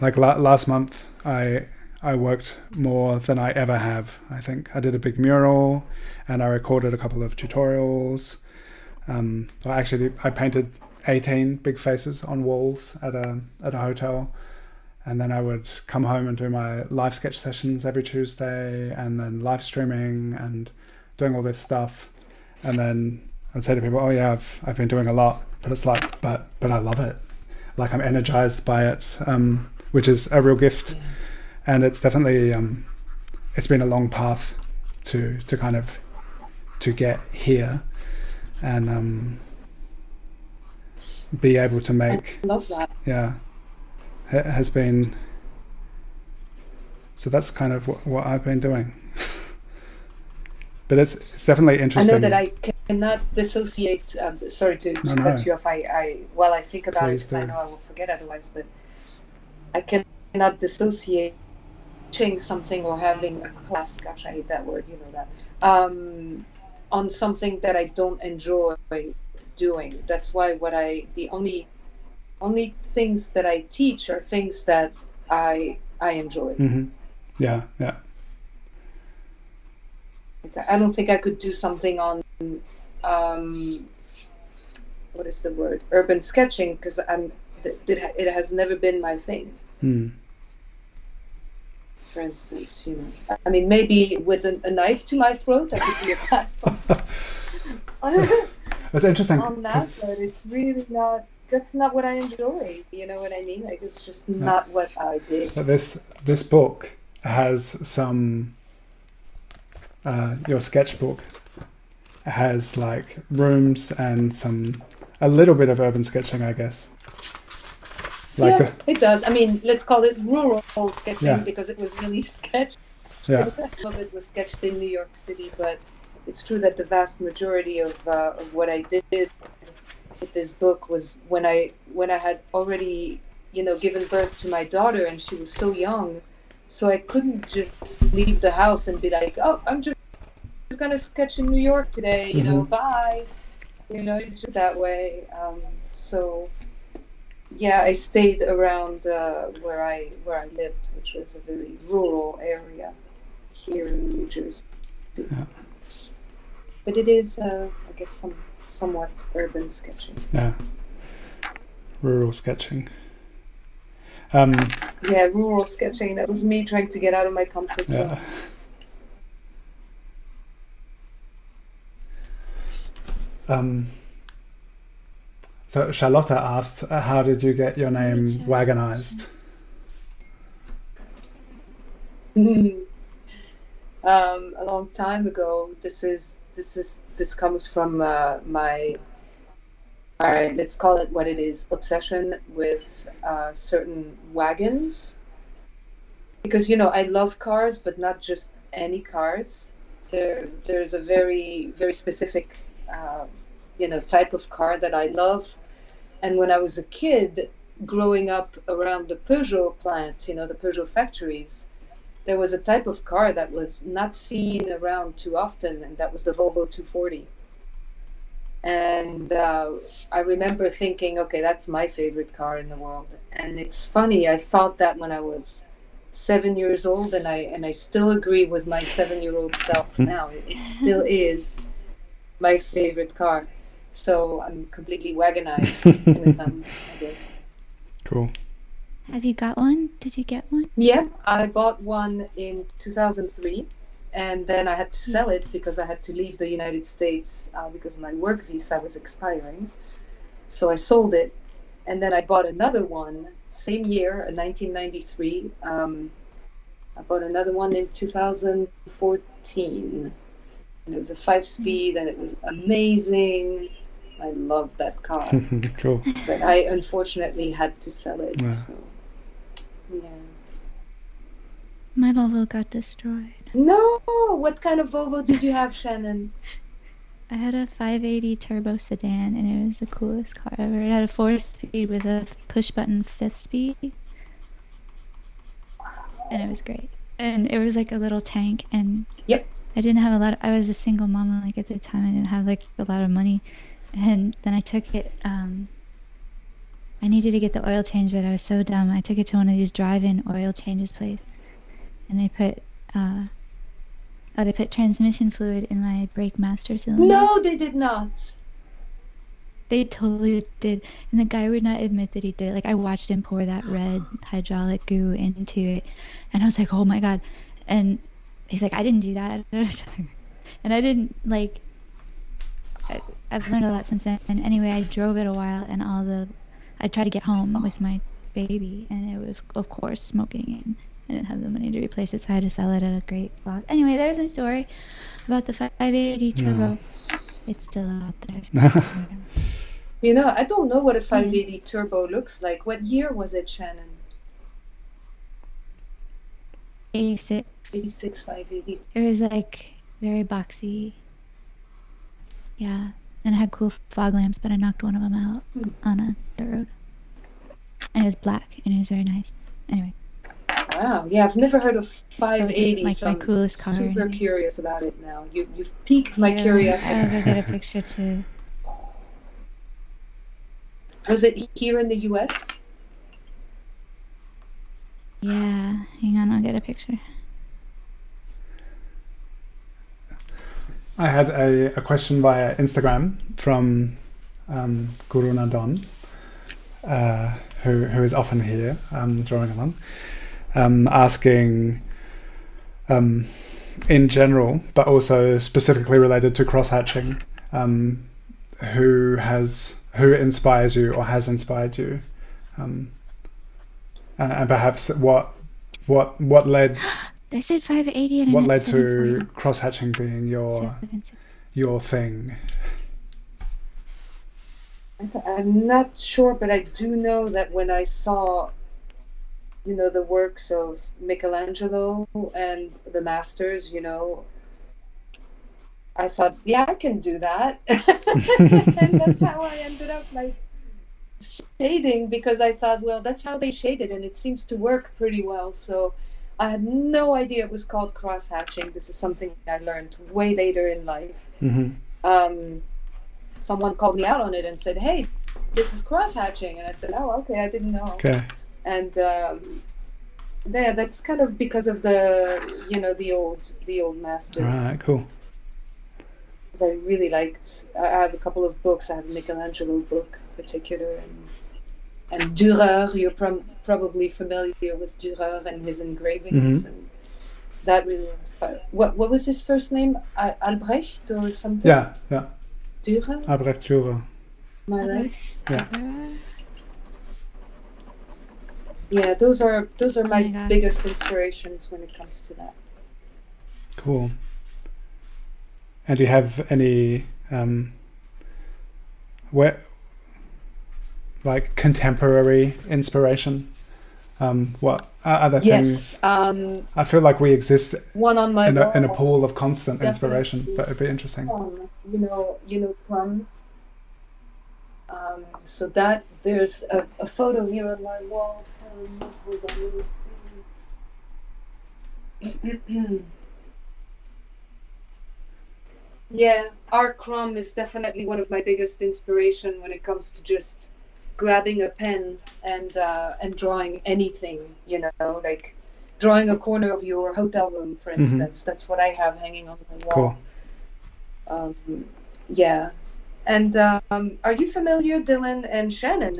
like la- last month, I I worked more than I ever have. I think I did a big mural, and I recorded a couple of tutorials. Um, I actually I painted 18 big faces on walls at a at a hotel, and then I would come home and do my live sketch sessions every Tuesday, and then live streaming and doing all this stuff, and then I'd say to people, "Oh yeah, I've I've been doing a lot," but it's like, but but I love it. Like I'm energized by it, um, which is a real gift. And it's definitely um, it's been a long path to to kind of to get here and um, be able to make. I love that. Yeah, it has been. So that's kind of what, what I've been doing. <laughs> but it's, it's definitely interesting. I know that I cannot dissociate. Um, sorry to, to no, cut no. you off. I, I while I think about Please it, I know I will forget otherwise. But I cannot dissociate watching something or having a class. Gosh, I hate that word. You know that. Um, on something that I don't enjoy doing. That's why what I the only only things that I teach are things that I I enjoy. Mm-hmm. Yeah, yeah. I don't think I could do something on um, what is the word urban sketching because I'm it has never been my thing. Mm. For instance, you know, I mean, maybe with a, a knife to my throat, I could be a class. <laughs> <laughs> That's interesting. On that, but it's really not. That's not what I enjoy. You know what I mean? Like it's just not what I did. This this book has some. Uh, your sketchbook has like rooms and some a little bit of urban sketching, I guess. Like yeah, the, it does. I mean, let's call it rural sketching yeah. because it was really <laughs> sketched. Yeah. <laughs> Some of it was sketched in New York City, but it's true that the vast majority of, uh, of what I did with this book was when I when I had already you know given birth to my daughter and she was so young, so I couldn't just leave the house and be like, oh, I'm just, just gonna sketch in New York today, you mm-hmm. know, bye, you know, just that way. Um, so yeah, I stayed around uh, where I where I lived, which was a very rural area here in New Jersey. Yeah but it is, uh, I guess, some somewhat urban sketching. Yeah, rural sketching. Um, yeah, rural sketching. That was me trying to get out of my comfort zone. Yeah. Um, so Charlotte asked, uh, "How did you get your name wagonized?" um, a long time ago. This is this is this comes from uh, my all right let's call it what it is obsession with uh, certain wagons. Because you know i love cars but not just any cars. There there's a very very specific uh, you know type of car that i love and when i was a kid growing up around the peugeot plant you know the peugeot factories there was a type of car that was not seen around too often, and that was the Volvo 240. And uh, I remember thinking, okay, that's my favorite car in the world. And it's funny, I thought that when I was seven years old, and I and I still agree with my seven-year-old self now. It, it still is my favorite car. So I'm completely wagonized <laughs> with them, I guess. Cool. Have you got one? Did you get one? Yeah, I bought one in 2003 and then I had to sell it because I had to leave the United States uh, because my work visa was expiring. So I sold it and then I bought another one same year, in 1993. Um, I bought another one in 2014 and it was a five speed and it was amazing. I loved that car. <laughs> cool. But I unfortunately had to sell it. Yeah. So. Yeah. My Volvo got destroyed. No! What kind of Volvo did you have, Shannon? I had a 580 turbo sedan, and it was the coolest car ever. It had a four speed with a push button fifth speed. And it was great. And it was like a little tank, and yep. I didn't have a lot. Of, I was a single mom, like at the time, I didn't have like a lot of money, and then I took it. Um, I needed to get the oil change, but I was so dumb. I took it to one of these drive-in oil changes place, and they put uh, oh, they put transmission fluid in my brake master cylinder. No, they did not. They totally did, and the guy would not admit that he did it. Like I watched him pour that red hydraulic goo into it, and I was like, "Oh my god!" And he's like, "I didn't do that," <laughs> and I didn't like. I, I've learned a lot since then. And anyway, I drove it a while, and all the I tried to get home with my baby, and it was, of course, smoking and I didn't have the money to replace it, so I had to sell it at a great loss. Anyway, there's my story about the 580 turbo. It's still out there. <laughs> you know, I don't know what a 580 turbo looks like. What year was it, Shannon? 86. 86 580. It was like very boxy. Yeah. And it had cool fog lamps, but I knocked one of them out Hmm. on a dirt road. And it was black, and it was very nice. Anyway, Wow. Yeah, I've never heard of 580. like so my I'm coolest car Super curious about it now. You, you've piqued my I'll- curiosity. I'll get a <laughs> picture too. Was it here in the US? Yeah, hang on, I'll get a picture. I had a, a question via Instagram from um, Guru Nandan, uh, who, who is often here um, drawing along, um, asking um, in general, but also specifically related to cross hatching, um, who has who inspires you or has inspired you, um, and, and perhaps what what what led They said 580 and what led to 740. cross hatching being your your thing. I'm not sure, but I do know that when I saw, you know, the works of Michelangelo and the masters, you know, I thought, yeah, I can do that. <laughs> and that's how I ended up like shading because I thought, well, that's how they shaded and it seems to work pretty well. So I had no idea it was called cross hatching. This is something I learned way later in life hmm um, someone called me out on it and said, "Hey, this is cross hatching," and I said, "Oh, okay, I didn't know." Okay. And um, yeah, that's kind of because of the you know the old the old masters. All right. Cool. I really liked. I I have a couple of books. I have a Michelangelo book in particular, and and Dürer. You're prob probably familiar with Dürer and his engravings, Mhm. and that really inspired. What what was his first name? Al- Albrecht or something? Yeah. Yeah. Dürer. Albrecht Dürer. Am I right? Yeah. Yeah, those are those are my, my biggest inspirations when it comes to that. Cool. And do you have any um, where like contemporary inspiration? Um, what other things? Yes, um, I feel like we exist one on my in a, in a pool of constant inspiration, but it'd be interesting. um, you know, you know, Crumb. Um, so that there's a, a photo here on my wall from. Hold on, let me see. yeah, R. Crumb is definitely one of my biggest inspiration when it comes to just grabbing a pen and uh, and drawing anything. You know, like drawing a corner of your hotel room, for Mhm. instance. That's what I have hanging on my wall. Cool. Um, yeah. And um, are you familiar, Dylan and Shannon,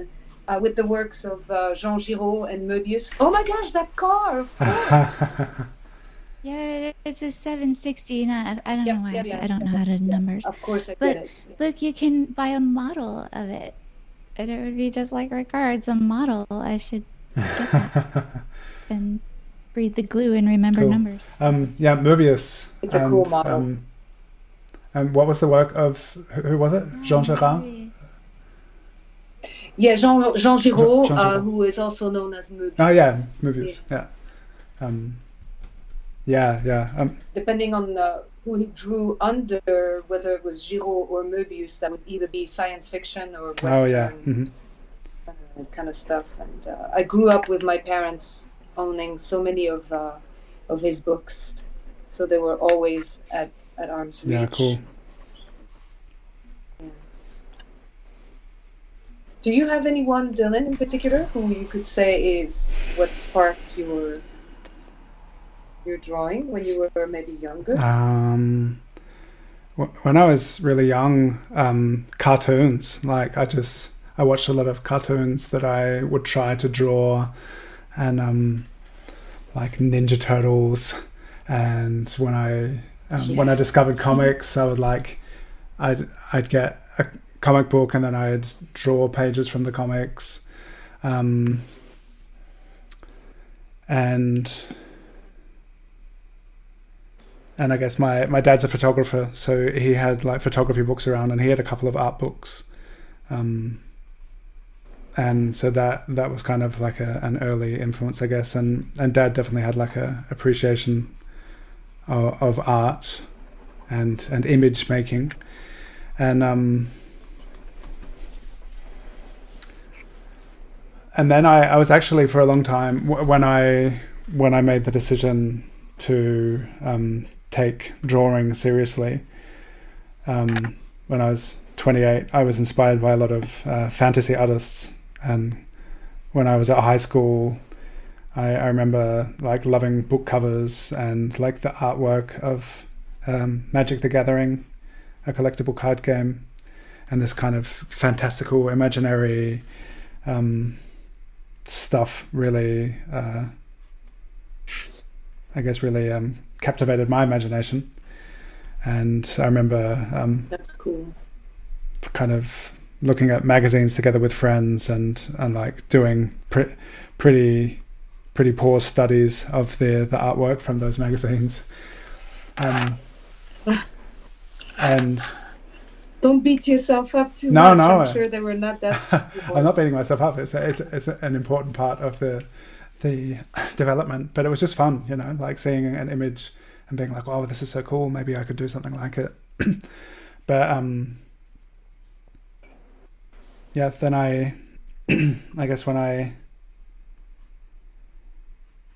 uh, with the works of uh, Jean Giraud and Möbius? Oh my gosh, that car! Of course. <laughs> Yeah, it's a 760. Not, I don't Yep, know why I, yep, said, yep, I don't know how to yep. numbers. of course, I But- get it. Look, you can buy a model of it. And it would be just like Ricard. It's a model. I should <laughs> and breathe the glue and remember Cool. numbers. um, yeah, Möbius. It's a cool and, model. Um, and what was the work of who who was it? Jean Gérard. Yeah, Jean, Jean Giraud, Jean uh, Giraud. who is also known as Möbius. Oh yeah, Möbius. Yeah. Um, yeah, yeah. Um, Depending on uh, who he drew under, whether it was Giraud or Möbius, that would either be science fiction or Western. oh yeah. hmm uh, kind of stuff. And uh, I grew up with my parents owning so many of uh, of his books, so they were always at, at arm's reach. Yeah, cool. Do you have anyone, Dylan, in particular, who you could say is what sparked your your drawing when you were maybe younger? Um, wh- when I was really young, um, cartoons. Like I just I watched a lot of cartoons that I would try to draw, and um, like Ninja Turtles. And when I um, when I discovered comics, I would like I'd I'd get a comic book and then I'd draw pages from the comics. Um, and and I guess my my dad's a photographer, so he had like photography books around, and he had a couple of art books, um, and so that that was kind of like a, an early influence, I guess, and and dad definitely had like a appreciation of, of art and and image making, and um. And then I, I was actually for a long time when I when I made the decision to um, take drawing seriously. Um, when I was 28, I was inspired by a lot of uh, fantasy artists, and when I was at high school, I, I, remember like loving book covers and like the artwork of um, Magic the Gathering, a collectible card game, and this kind of fantastical, imaginary um, stuff really, uh, I guess, really um, captivated my imagination. And I remember um, that's cool. Kind of looking at magazines together with friends and and like doing pre- pretty pretty poor studies of the the artwork from those magazines. Um, <laughs> and don't beat yourself up too no, much. No, no, I'm sure they were not that. <laughs> I'm not beating myself up. It's a, it's a, it's an important part of the the development, but it was just fun, you know, like seeing an image and being like, "Oh, this is so cool. Maybe I could do something like it." <clears throat> but um, yeah, then I, <clears throat> I guess when I,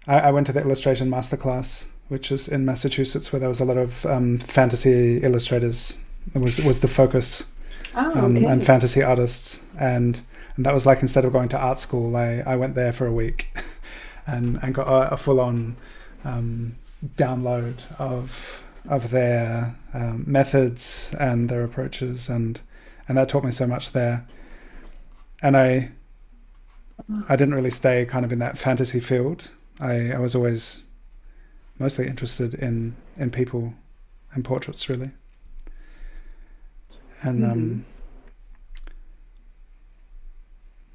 I, I went to the illustration masterclass, which was in Massachusetts, where there was a lot of um, fantasy illustrators. It was was the focus, oh, um, and fantasy artists, and and that was like instead of going to art school, I I went there for a week, <laughs> and and got a, a full on. Um, download of of their um, methods and their approaches and and that taught me so much there and i i didn't really stay kind of in that fantasy field i i was always mostly interested in in people and portraits really and mm-hmm. um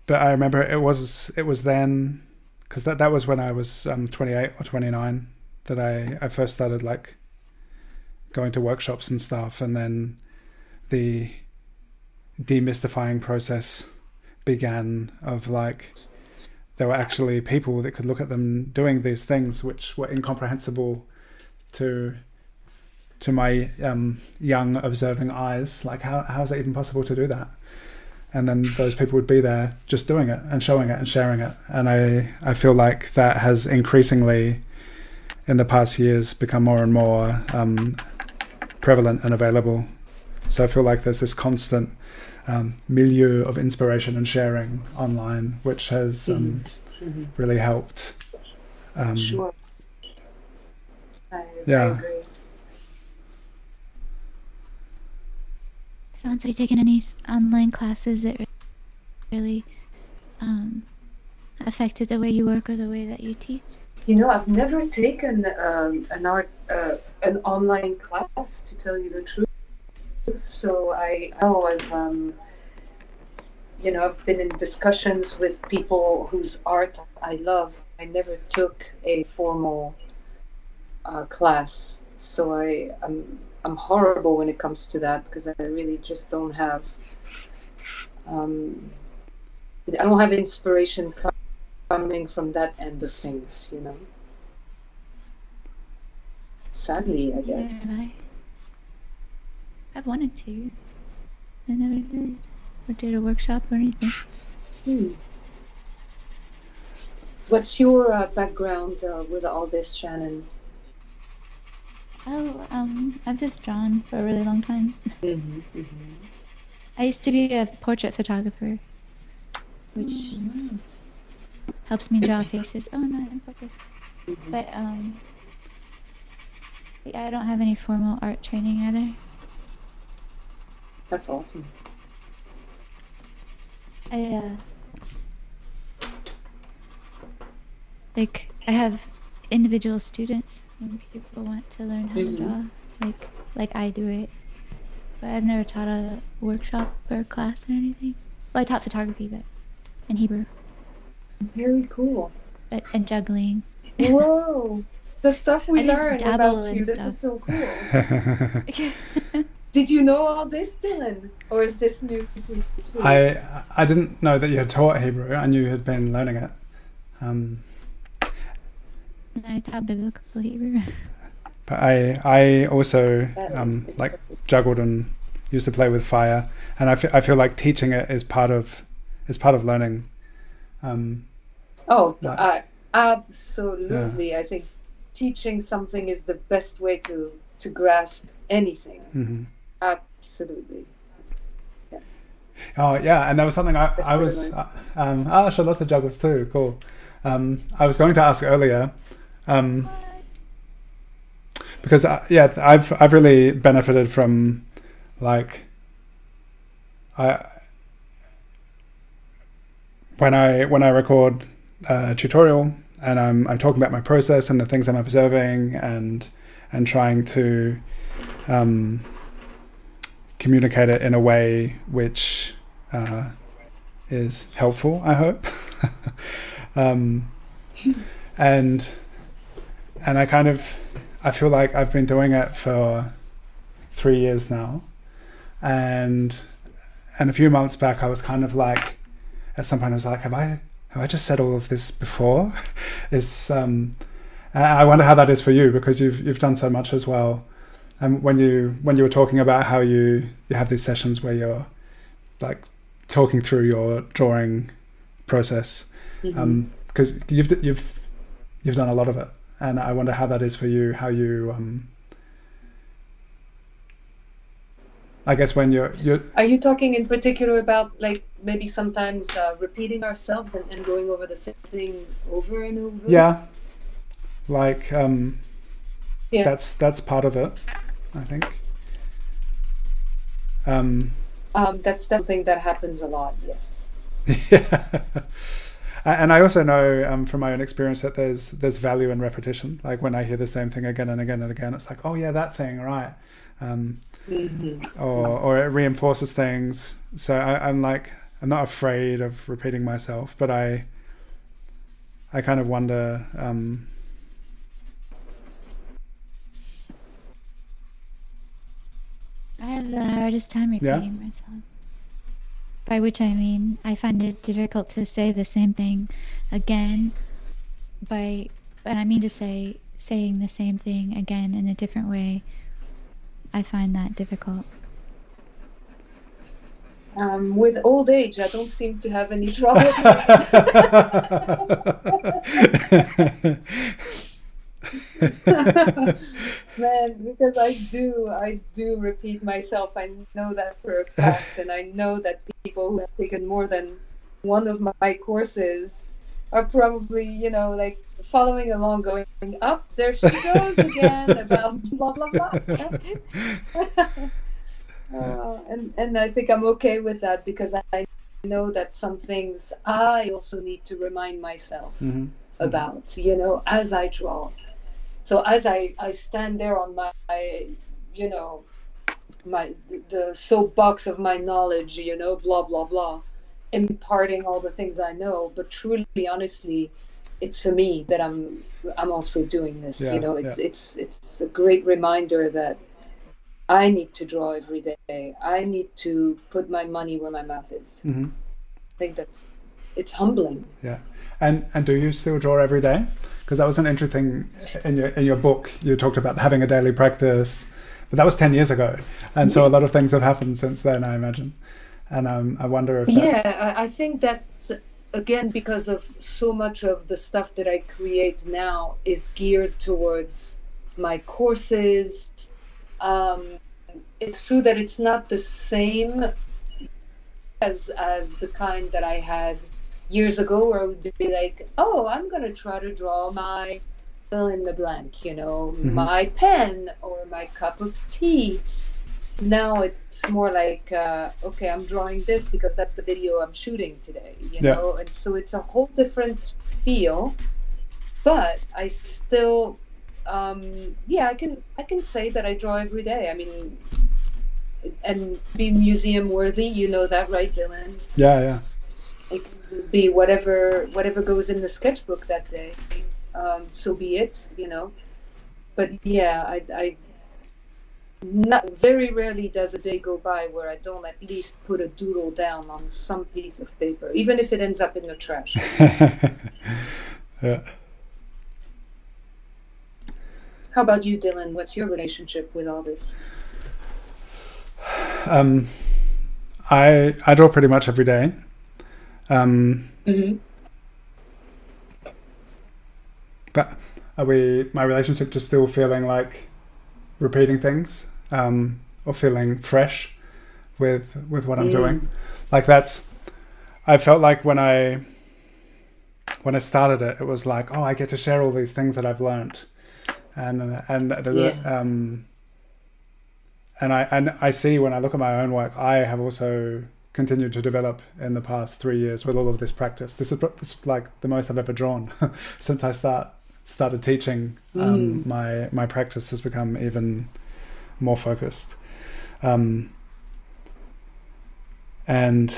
but i remember it was it was then because that that was when i was um 28 or 29 that I, I first started like going to workshops and stuff and then the demystifying process began of like there were actually people that could look at them doing these things which were incomprehensible to to my um, young observing eyes. Like how, how is it even possible to do that and then those people would be there just doing it and showing it and sharing it and i i feel like that has increasingly in the past years become more and more um, prevalent and available. So I feel like there's this constant um, milieu of inspiration and sharing online, which has um, mm-hmm. really helped. Um, sure. I, yeah. I don't have taken any online classes that really um, affected the way you work or the way that you teach. You know, I've never taken um, an art, uh, an online class, to tell you the truth. So I know I've, um, you know, I've been in discussions with people whose art I love. I never took a formal uh, class, so I, I'm, I'm horrible when it comes to that because I really just don't have, um, I don't have inspiration coming from that end of things, you know. Sadly, I guess. Yeah, I, I've wanted to. I never did. Or did a workshop or anything. Hmm. What's your uh, background uh, with all this, Shannon? Oh, um, I've just drawn for a really long time. Mm-hmm, mm-hmm. I used to be a portrait photographer, which mm-hmm helps me draw faces. Oh no, I'm focused. Mm-hmm. But um, yeah, I don't have any formal art training either. That's awesome. I uh, like I have individual students when people want to learn how mm-hmm. to draw, like like I do it. But I've never taught a workshop or a class or anything. Well, I taught photography, but in Hebrew. Very cool. but and juggling. Whoa, the stuff we <laughs> I just learn about you. This stuff. is so cool. <laughs> Did you know all this, Dylan, or is this new to you? I I didn't know that you had taught Hebrew. I knew you had been learning it. Um, I taught biblical Hebrew. but I I also That is um, like juggled and used to play with fire, and I fe- I feel like teaching it is part of is part of learning. Um, Oh, Like- I, absolutely. I think teaching something is the best way to to grasp anything. mhm. Absolutely. Oh yeah, and there was something I, That's I was nice. uh, um ah Charlotte juggles too. Cool. Um, I was going to ask earlier, um, because uh, yeah, I've I've really benefited from like I when I when I record a tutorial and I'm I'm talking about my process and the things I'm observing and and trying to um, communicate it in a way which uh, is helpful. I hope. <laughs> um, and and I kind of I feel like I've been doing it for three years now, and and a few months back I was kind of like at some point I was like have I have I just said all of this before? <laughs> is um, I wonder how that is for you because you've you've done so much as well. And when you when you were talking about how you you have these sessions where you're like talking through your drawing process, because you've you've you've done a lot of it, and I wonder how that is for you. How you um, I guess when you're you're Are you talking in particular about like maybe sometimes uh, repeating ourselves and, and going over the same thing over and over? yeah, like um, Yeah. that's that's part of it, I think. Um, Um, that's something that happens a lot. Yes. <laughs> yeah. And I also know um, from my own experience that there's there's value in repetition. Like when I hear the same thing again and again and again, it's like, oh yeah, that thing, right? Um, hmm or or it reinforces things. So I, I'm like, I'm not afraid of repeating myself, but I I kind of wonder. Um, I have the hardest time Yeah? repeating myself. By which I mean, I find it difficult to say the same thing again. By, and I mean to say, saying the same thing again in a different way. I find that difficult. Um, with old age, I don't seem to have any <laughs> trouble. <laughs> <laughs> Man, because I do, I do repeat myself. I know that for a fact, and I know that people who have taken more than one of my courses are probably, you know, like following along, going up. There she goes again about <laughs> blah blah blah. <laughs> Uh, and and I think I'm okay with that because I know that some things I also need to remind myself Mhm. about, you know, as I draw. So as I I stand there on my, you know, my the soapbox of my knowledge, you know, blah blah blah, imparting all the things I know, but truly, honestly, it's for me that I'm I'm also doing this. Yeah, you know, it's it's it's a great reminder that I need to draw every day. I need to put my money where my mouth is. Mhm. I think that's it's humbling. Yeah, and and do you still draw every day? Because that was an interesting in your in your book. You talked about having a daily practice, but that was ten years ago, and so a lot of things have happened since then. I imagine, and um, I wonder if Yeah, I, I think that again because of so much of the stuff that I create now is geared towards my courses. Um, it's true that it's not the same as as the kind that I had years ago, where I would be like, "Oh, I'm gonna try to draw my fill in the blank," you know, Mhm. my pen or my cup of tea. Now it's more like, uh, okay, I'm drawing this because that's the video I'm shooting today, you Yeah. know, and so it's a whole different feel. But I still, um, yeah, I can I can say that I draw every day. I mean, and be museum worthy. You know that, right, Dylan? yeah, yeah, it can just be whatever whatever goes in the sketchbook that day. Um, so be it, you know. But yeah, I, I not very rarely does a day go by where I don't at least put a doodle down on some piece of paper, even if it ends up in the trash. <laughs> yeah. How about you, Dylan? What's your relationship with all this? Um, I I draw pretty much every day. Um, mm-hmm. But are we? My relationship just still feeling like repeating things, um, or feeling fresh with with what I'm mm. doing. Like that's. I felt like when I when I started it, it was like, oh, I get to share all these things that I've learned, and and there's yeah. a, um, and I and I see when I look at my own work, I have also continued to develop in the past three years with all of this practice. This is, this is like the most I've ever drawn <laughs> since I start started teaching. Um, mm. My my practice has become even more focused, um, and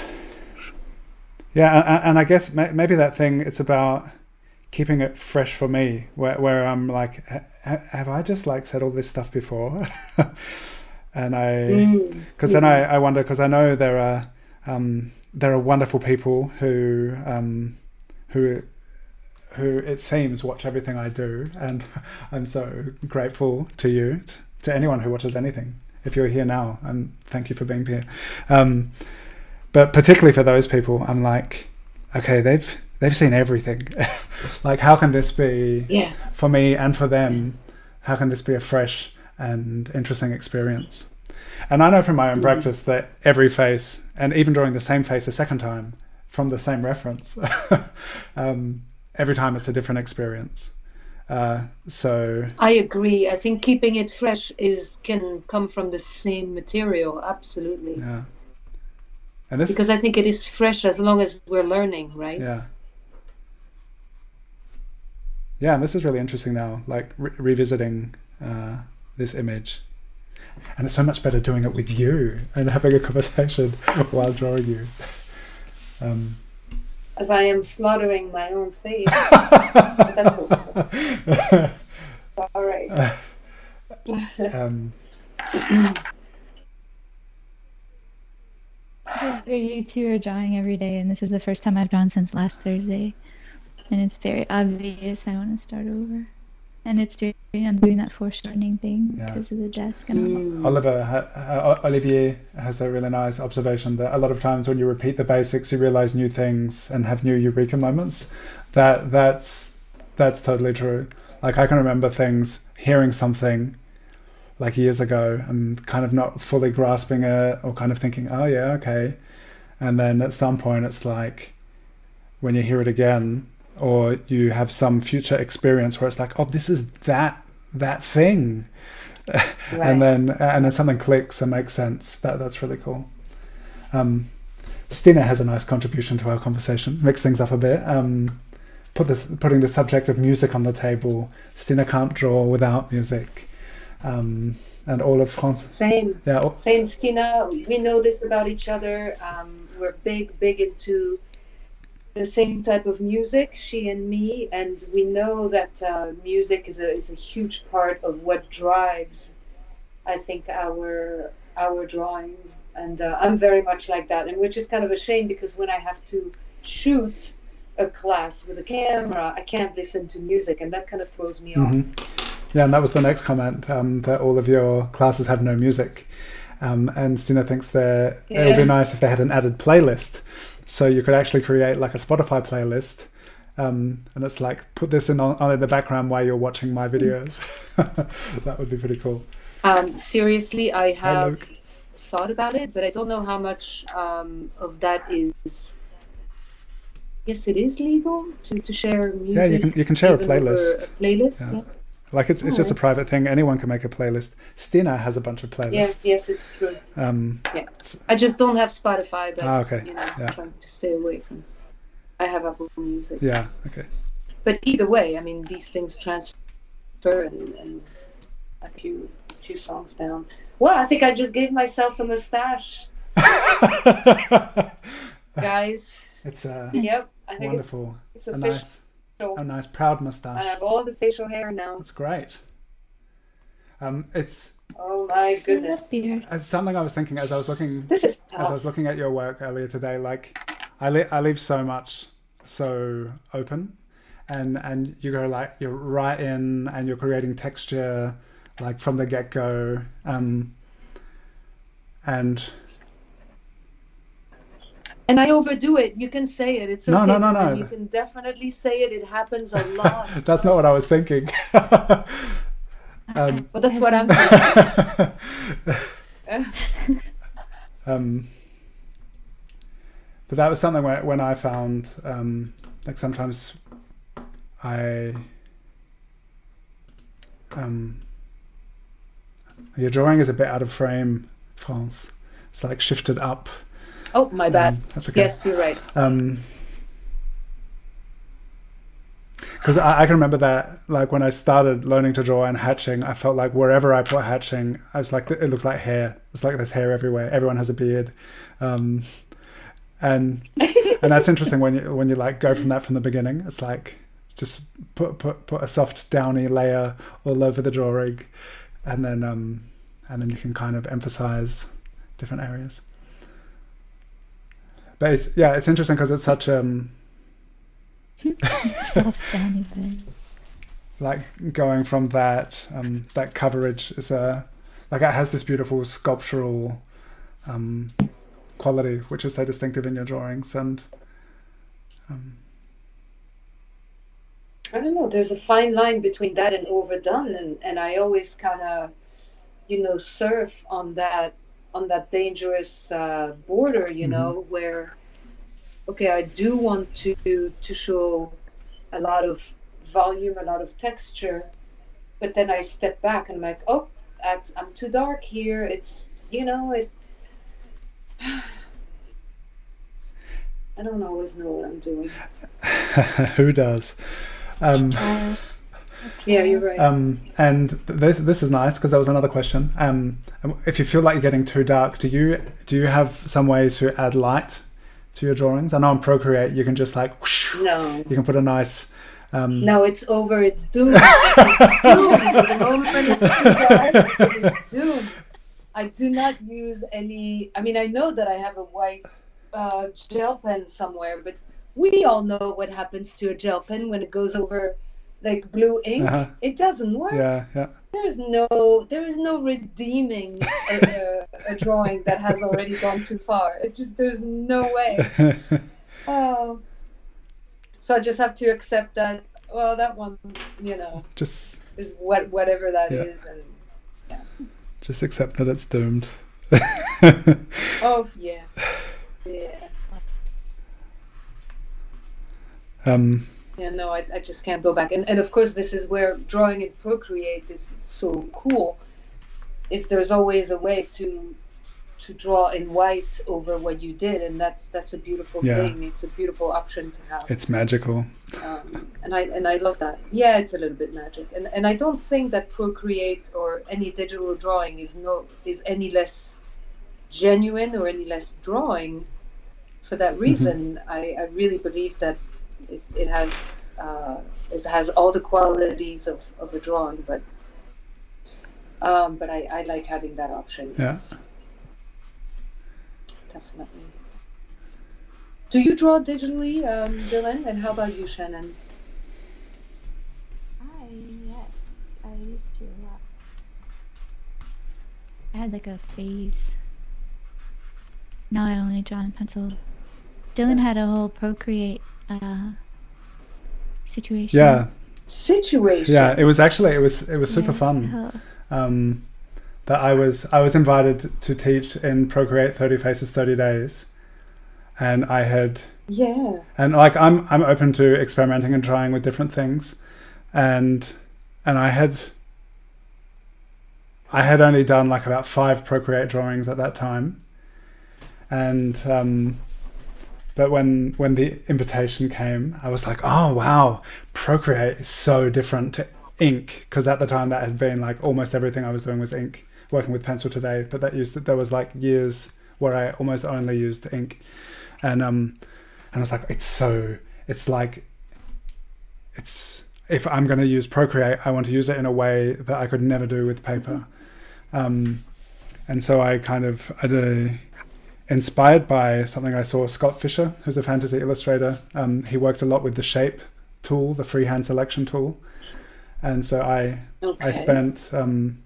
yeah, and, and I guess maybe that thing it's about keeping it fresh for me, where where I'm like, have I just like said all this stuff before? <laughs> and I, because mm. then I, I wonder because I know there are um, there are wonderful people who um, who who it seems watch everything I do, and <laughs> I'm so grateful to you, to anyone who watches anything. If you're here now, and thank you for being here. Um, but particularly for those people, I'm like, okay, they've they've seen everything. <laughs> like, how can this be yeah. for me and for them? How can this be a fresh and interesting experience? And I know from my own mm-hmm. practice that every face, and even drawing the same face a second time from the same reference, <laughs> um, every time it's a different experience. Uh, so I agree. I think keeping it fresh is can come from the same material. Absolutely. Yeah. And this, because I think it is fresh as long as we're learning, right? Yeah. Yeah, and this is really interesting now, like re- revisiting uh, this image and it's so much better doing it with you and having a conversation <laughs> while drawing you. Um, As I am slaughtering my own face. <laughs> All right. <laughs> um, you two are drawing every day, and this is the first time I've drawn since last Thursday, and it's very obvious I want to start over and it's doing I'm doing that foreshortening thing because yeah. of the desk. And Oliver uh, Olivier has a really nice observation that a lot of times when you repeat the basics, you realize new things and have new eureka moments. That that's that's totally true. Like I can remember things, hearing something like years ago, and kind of not fully grasping it, or kind of thinking, "Oh yeah, okay," and then at some point, it's like when you hear it again or you have some future experience where it's like, oh, this is that that thing, <laughs> right. and then and then something clicks and makes sense. That that's really cool. Um, Stina has a nice contribution to our conversation, mix things up a bit. Um, put this putting the subject of music on the table. Stina can't draw without music. Um, and all of France. Same. Yeah. Same, Stina. We know this about each other. Um, we're big, big into the same type of music, she and me, and we know that uh, music is a is a huge part of what drives, I think, our our drawing. And uh, I'm very much like that, and which is kind of a shame because when I have to shoot a class with a camera, I can't listen to music, and that kind of throws me mm-hmm. off. Yeah, and that was the next comment um, that all of your classes have no music. Um, and Stina thinks that yeah. it would be nice if they had an added playlist so you could actually create like a Spotify playlist. Um, and it's like put this in on, on, in the background while you're watching my videos. <laughs> that would be pretty cool. Um, seriously, I have Hi, thought about it, but I don't know how much um, of that is. Yes, it is legal to, to share music. Yeah, you can you can share a playlist. A playlist. Yeah. Yeah. Like it's it's just a private thing. Anyone can make a playlist. Stina has a bunch of playlists. Yes, yes, it's true. Um, yeah, I just don't have Spotify, but ah, okay. you know, yeah. I'm trying to stay away from. I have Apple Music. Yeah. Okay. But either way, I mean, these things transfer, and, and a few a few songs down. Well, I think I just gave myself a mustache. <laughs> Guys, It's a Yep, I think wonderful, it's a official. Nice, a nice proud mustache. I have all the facial hair now. That's great. Um, it's Oh my goodness. Beard. it's something I was thinking as I was looking This is tough. as I was looking at your work earlier today, like I, le- I leave so much so open, and and you go like you're right in, and you're creating texture like from the get go, um, and And I overdo it. You can say it. It's okay. No, no, no, no. You can definitely say it. It happens a <laughs> lot. that's not what I was thinking. <laughs> um, but that's what I'm <laughs> um, but that was something when, when I found um, like sometimes I um, your drawing is a bit out of frame, France. It's like shifted up. Oh, my bad. Um, that's okay. Yes, you're right. Um, because I, I can remember that, like when I started learning to draw and hatching, I felt like wherever I put hatching, I was like, it looks like hair. It's like there's hair everywhere. Everyone has a beard, um, and <laughs> and that's interesting when you when you like go from that from the beginning. It's like just put put put a soft downy layer all over the drawing, and then um, and then you can kind of emphasize different areas. But it's yeah, it's interesting because it's such um Soft downy bed. like going from that um that coverage is a like it has this beautiful sculptural um quality which is so distinctive in your drawings and um, I don't know. There's a fine line between that and overdone, and and I always kind of, you know, surf on that on that dangerous uh, border. You Mhm. know, where okay, I do want to to show a lot of volume, a lot of texture, but then I step back and I'm like, oh, that's, I'm too dark here. It's you know, it. <sighs> I don't always know what I'm doing. <laughs> who does um Yeah, you're right. um and this this is nice because that was another question um if you feel like you're getting too dark do you do you have some way to add light to your drawings i know on procreate you can just like whoosh, no. you can put a nice um No, it's over. It's doomed. It's doomed. the moment it's too dark, it's doomed. I do not use any. I mean, I know that I have a white uh, gel pen somewhere, but we all know what happens to a gel pen when it goes over like blue ink. Uh-huh. It doesn't work. yeah yeah There's no. There is no redeeming a, a, a drawing that has already gone too far. It just. There's no way. <laughs> Oh. So I just have to accept that. Well, that one, you know, just is what whatever that is, Yeah. and just accept that it's doomed <laughs> oh yeah, <sighs> yeah, um yeah. No, I, I just can't go back. And and of course, this is where drawing in Procreate is so cool. Is there's always a way to to draw in white over what you did, and that's that's a beautiful Yeah. thing. It's a beautiful option to have. it's magical um, and I and I love that. Yeah, it's a little bit magic, and and I don't think that Procreate or any digital drawing is no is any less genuine or any less drawing. For that reason, I, I really believe that it, it has uh, it has all the qualities of, of a drawing, but um, but I, I like having that option. Yeah. It's- definitely. Do you draw digitally, um, Dylan? And how about you, Shannon? I yes, I used to a lot. I had like a phase. Now I only draw in pencil. Dylan had a whole Procreate uh, situation. yeah. Situation. yeah it was actually it was it was super Yeah, fun. Um that i was i was invited to teach in procreate 30 faces 30 days. And i had Yeah. and like i'm i'm open to experimenting and trying with different things. And and i had i had only done like about five procreate drawings at that time. And um but when when the invitation came i was like oh wow procreate is so different to ink. Because at the time that had been like almost everything i was doing was ink working with pencil today. But that used that there was like years where i almost only used ink. And um and I was like, it's so, it's like, it's if I'm going to use Procreate, I want to use it in a way that I could never do with paper. Um, and so I kind of, I do, inspired by something I saw Scott Fischer, who's a fantasy illustrator. Um, he worked a lot with the Shape tool, the freehand selection tool, and so I Okay. I spent um,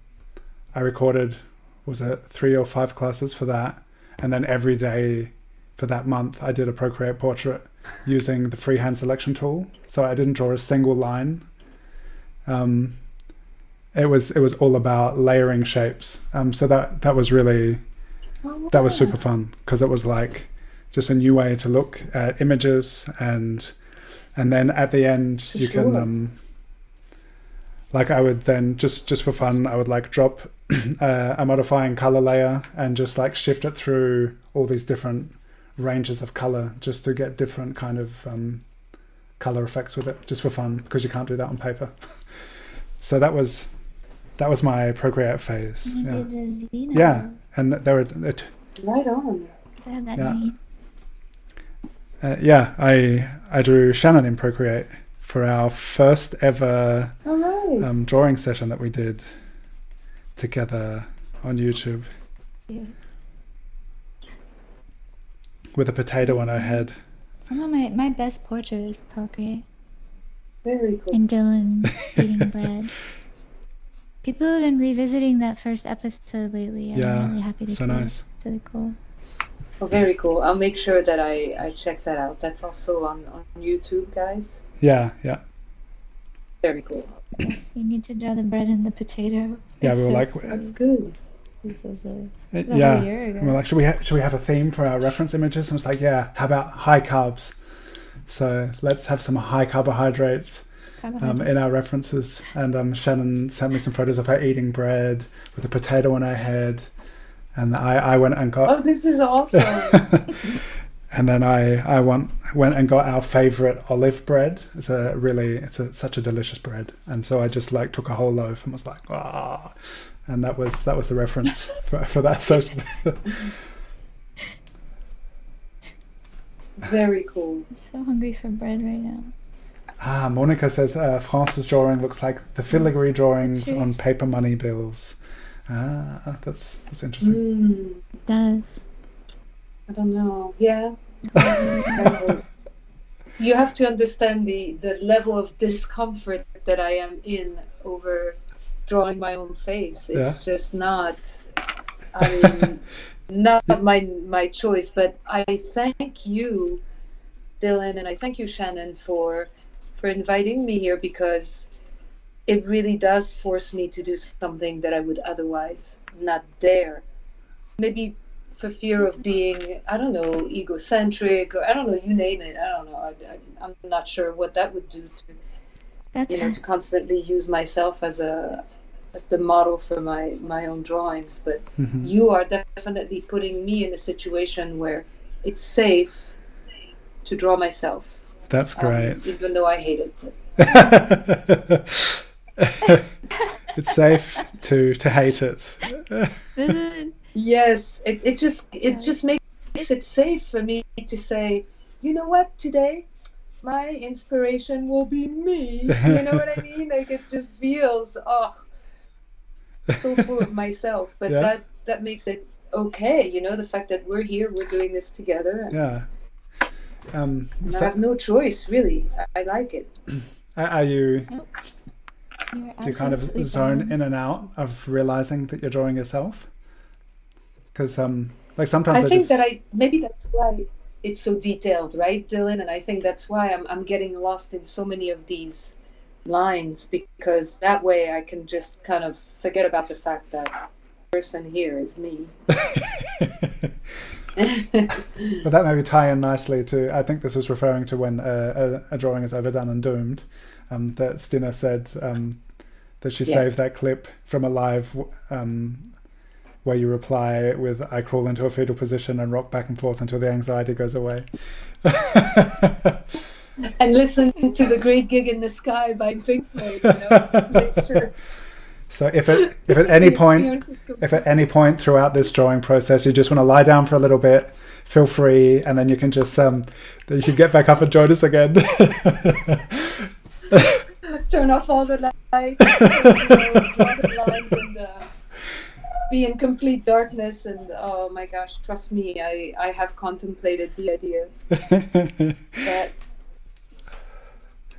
I recorded was it three or five classes for that, and then every day for that month I did a Procreate portrait using the freehand selection tool. So I didn't draw a single line. Um, it was it was all about layering shapes. Um, so that that was really Oh, that was super fun because it was like just a new way to look at images and and then at the end For you can um like i would then just just for fun i would like drop <clears throat> uh, a modifying color layer and just like shift it through all these different ranges of color just to get different kind of um color effects with it just for fun because you can't do that on paper <laughs> so that was that was my procreate phase yeah. Yeah. And there were Right on. I have that Yeah. zine. Uh, yeah, I I drew Shannon in Procreate for our first ever All right. um, drawing session that we did together on YouTube Yeah. with a potato on her head. Some of my, my best portrait is Procreate. Very cool. And Dylan <laughs> eating bread. People have been revisiting that first episode lately. I'm Yeah, really happy to so see. nice. It's really cool. Oh, very cool. I'll make sure that I, I check that out. That's also on, on YouTube, guys. Yeah, yeah, Very cool. Yes, you need to draw the bread and the potato. Yeah, It's we were so like- sweet. That's good. This was a, Uh, a yeah. year ago. We're like, should we ha- should we have a theme for our reference images? And it's like, yeah, how about high carbs? So let's have some high carbohydrates um, in our references. And um, Shannon sent me some photos of her eating bread with a potato on her head. And I, I went and got Oh, this is awesome. <laughs> and then I I went went and got our favorite olive bread. It's a really it's a such a delicious bread, and so I just like took a whole loaf and was like ah, and that was that was the reference <laughs> for, for that session. very cool. I'm so hungry for bread right now. Ah, Monica says uh, France's drawing looks like the filigree drawings on paper money bills. Ah, that's that's interesting. Mm, It does. I don't know. Yeah. <laughs> you have to understand the, the level of discomfort that I am in over drawing my own face. It's just not, I mean, <laughs> not my my choice. But I thank you, Dylan, and I thank you, Shannon, for for inviting me here because it really does force me to do something that I would otherwise not dare. Maybe for fear of being, I don't know, egocentric or I don't know, you name it. I don't know. I, I, I'm not sure what that would do to That's you know to <laughs> constantly use myself as a as the model for my my own drawings. But Mhm. you are definitely putting me in a situation where it's safe to draw myself. That's um, great. even though I hate it. <laughs> It's safe to to hate it. <laughs> Yes, it, it just it just makes it safe for me to say, you know what, today my inspiration will be me. You know what I <laughs> mean? Like it just feels oh so full of myself. But Yeah. that that makes it okay, you know, the fact that we're here, we're doing this together. And Yeah. Um, so, I have no choice really. I, I like it. are are you You're do you kind of zone fine. in and out of realizing that you're drawing yourself? Because um, like sometimes I I, think just that I maybe that's why it's so detailed, right, Dylan? And I think that's why I'm I'm getting lost in so many of these lines because that way I can just kind of forget about the fact that the person here is me. <laughs> <laughs> but that maybe tie in nicely to. I think this was referring to when uh, a, a drawing is overdone and doomed. Um, that Stina said um, that she Yes. saved that clip from a live um, where you reply with "I crawl into a fetal position and rock back and forth until the anxiety goes away." <laughs> and listen to the great gig in the sky by Pink Floyd, you know, just to make sure <laughs> so if at if at any <laughs> point experience is complete. if at any point throughout this drawing process you just want to lie down for a little bit, feel free, and then you can just um, then you can get back up and join us again. <laughs> Turn off all the lights, <laughs> draw the lines, and uh, be in complete darkness. And oh my gosh, trust me, I I have contemplated the idea, but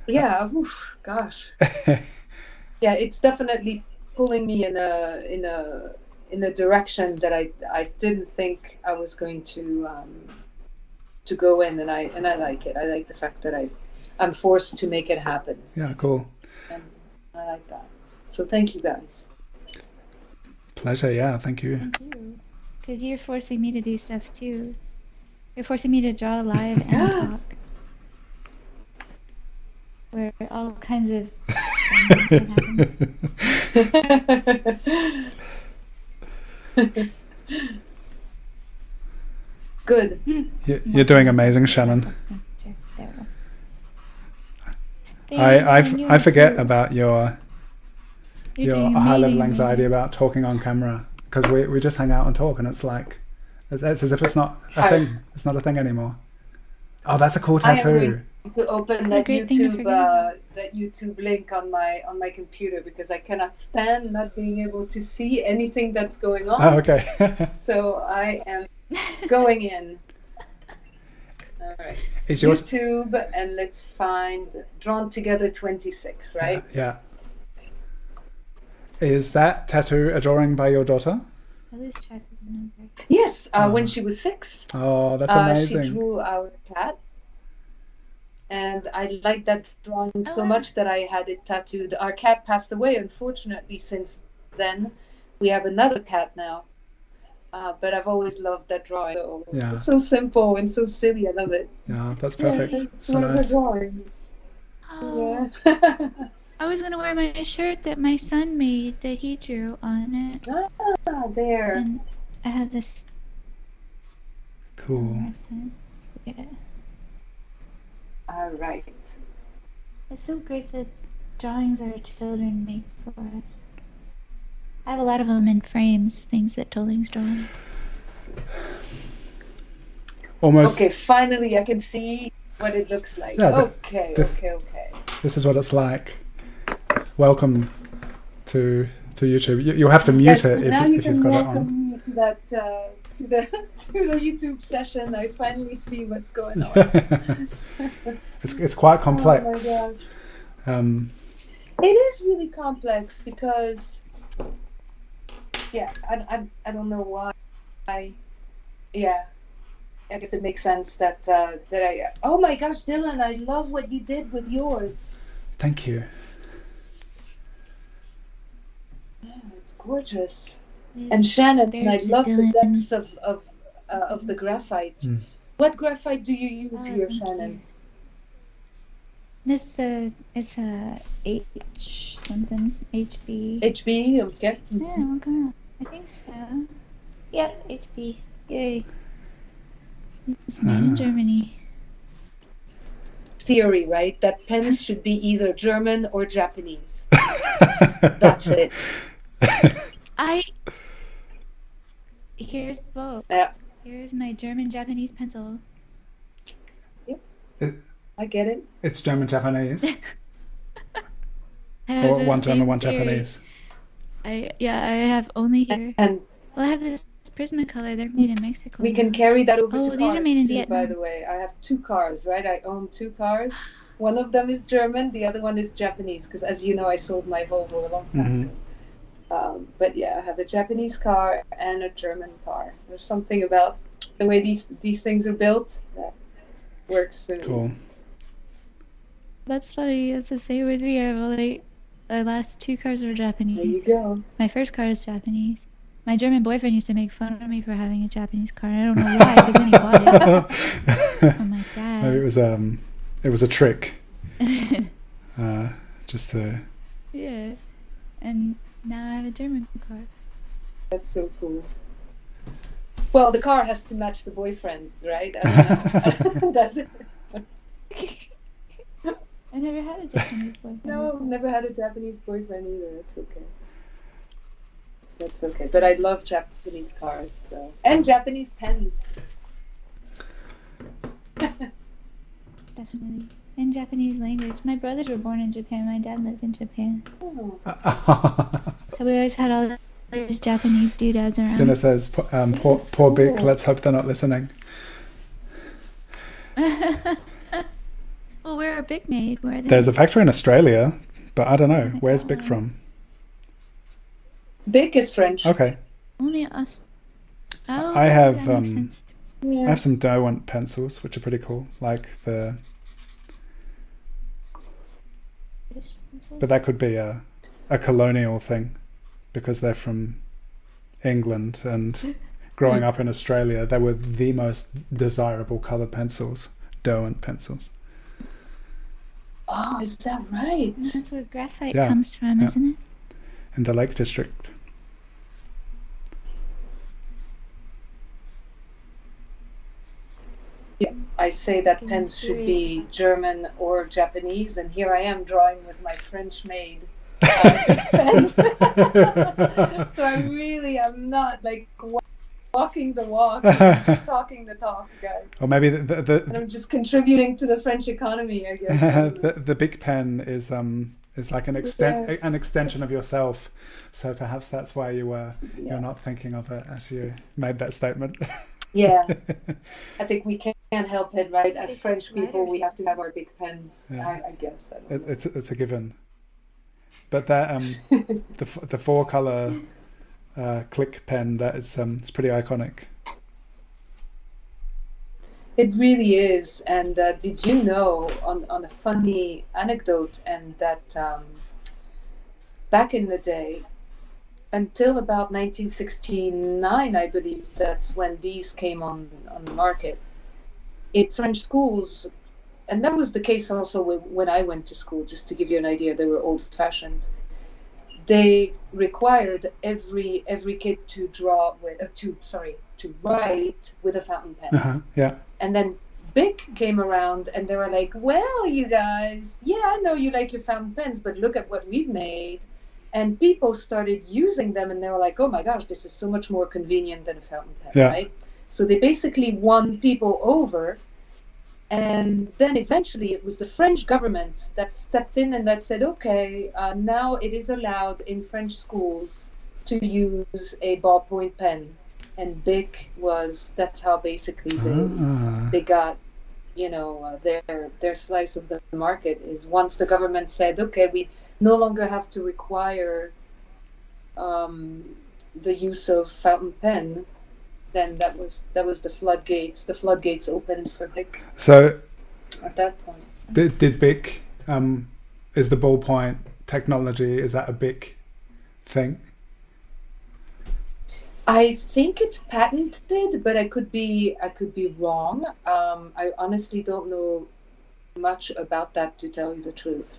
yeah, oof, gosh, yeah, it's definitely pulling me in a in a in a direction that I I didn't think I was going to um, to go in, and I and I like it. I like the fact that I I'm forced to make it happen, yeah, cool. and I like that. So thank you guys. Pleasure. Yeah, thank you. Thank you. Because you're forcing me to do stuff too. You're forcing me to draw live and <gasps> talk. Where all kinds of things can happen. Good. You- You're doing amazing, Shannon. Sure, there we go. I I, Thank I forget about your You're your high level anxiety about talking on camera because we, we just hang out and talk and it's like it's, it's as if it's not a Hi. thing it's not a thing anymore oh that's a cool I am tattoo going to open that great thing to YouTube uh, that YouTube link on my on my computer because I cannot stand not being able to see anything that's going on. oh okay <laughs> So I am going in. All right. is your YouTube and let's find Drawn Together 26, right? yeah is that tattoo a drawing by your daughter I lose track of the number. Yes, uh, Oh. when she was six, oh that's uh, amazing she drew our cat. And I liked that drawing so Oh, wow. much that I had it tattooed. Our cat passed away, unfortunately, since then. We have another cat now. Uh, but I've always loved that drawing. So, Yeah. It's so simple and so silly. I love it. yeah that's perfect Yeah, it's so one of her nice drawings. Oh, Yeah. <laughs> I was gonna wear my shirt that my son made that he drew on it, ah, there. and I had this. cool Yeah. All right. It's so great that drawings our children make for us. I have a lot of them in frames, things that Tolling's drawn. almost Okay, finally I can see what it looks like. Yeah, the- okay, the- okay, okay. this is what it's like welcome to to YouTube you, you'll have to mute Yes, it if, now you if you've can got it welcome on me to that uh, to the <laughs> to the YouTube session. I finally see what's going on. <laughs> it's, it's quite Oh complex my um, It is really complex because, yeah, I, I, I don't know why. I, yeah, I guess it makes sense that uh, that I. Oh my gosh, Dylan, I love what you did with yours. thank you Yeah, it's gorgeous. And Shannon, I There's the love the Dylan. depths of of uh, of the graphite. Mm. What graphite do you use here, Shannon? you. This uh, it's a H something HB. HB, okay. Yeah, what kind of- I think so. Yep, HB. Yay. It's made Ah. in Germany. Theory, right? That pens <laughs> should be either German or Japanese. <laughs> That's it. I. Here's both. Yeah. Here's my German Japanese pencil. I get it. It's German Japanese. <laughs> Or one German, one theory. Japanese. I yeah, I have only here. And Well, I have this Prismacolor. They're made in Mexico. we can carry that over Oh, to these are made in too, by the way. I have two cars, right? I own two cars. One of them is German, the other one is Japanese, because as you know, I sold my Volvo a long time Mhm. ago. Um, but yeah, I have a Japanese car and a German car. There's something about the way these these things are built that works for me. Cool. That's funny. It's the same with me. I have only my last two cars were Japanese. There you go. My first car is Japanese. My German boyfriend used to make fun of me for having a Japanese car. I don't know why, because then he bought it. <laughs> I'm like, Maybe it was um, it was a trick, <laughs> uh, just to. yeah. And now I have a German car. That's so cool. Well, the car has to match the boyfriend, right? <laughs> <laughs> Does it. I never had a Japanese boyfriend. No, never had a Japanese boyfriend either. It's okay. That's okay. But I love Japanese cars, so and Japanese pens. <laughs> Definitely. In Japanese language. My brothers were born in Japan. My dad lived in Japan. So we always had all these Japanese doodads around. Stina says, "Po- um, poor, poor Bic, let's hope they're not listening. <laughs> well, where are Bic made? Where are they? There's a factory in Australia, but I don't know. Where's Bic from? Bic is French. Okay. Only us. Oh, I have, um, sense. I have some Derwent pencils, which are pretty cool. Like the, but that could be a, a colonial thing, because they're from England and <laughs> growing up in Australia, they were the most desirable color pencils, Derwent pencils. Oh, is that right? That's where graphite Yeah, comes from, yeah. isn't it? in the Lake District. I say that pens should be German or Japanese, and here I am drawing with my French made uh, pen. so I really am not like walking the walk, I'm just <laughs> talking the talk, guys. Or maybe the the, And the, I'm just contributing to the French economy, I guess. <laughs> The, the Bic pen is um is like an extent an extension of yourself. So perhaps that's why you were Yeah. you're not thinking of it as you made that statement. <laughs> Yeah, <laughs> I think we can't help it, right? As French people, we have to have our Bic pens. Yeah. I, I guess. I It, it's it's a given. But that um <laughs> the the four color uh, click pen that is um it's pretty iconic. It really is. And uh, did you know, on, on a funny anecdote, and that um, back in the day, until about 1969, I believe that's when these came on, on the market, in French schools, and that was the case also when, I went to school, just to give you an idea, they were old fashioned. They required every every kid to draw with uh, to sorry to write with a fountain pen. Uh-huh. Yeah. And then Bic came around and they were like, Well, you guys, yeah, I know you like your fountain pens, but look at what we've made. And people started using them and they were like, Oh my gosh, this is so much more convenient than a fountain pen, Yeah. right? So they basically won people over. And then eventually it was the French government that stepped in and that said, okay, uh, now it is allowed in French schools to use a ballpoint pen. And Bic was, that's how basically they, Ah. they got you know uh, their their slice of the market is once the government said okay we no longer have to require um, the use of fountain pen then that was that was the floodgates the floodgates opened for Bic So at that point did, did Bic um is the ballpoint technology is that a big thing? I think it's patented, but I could be I could be wrong. Um, I honestly don't know much about that to tell you the truth.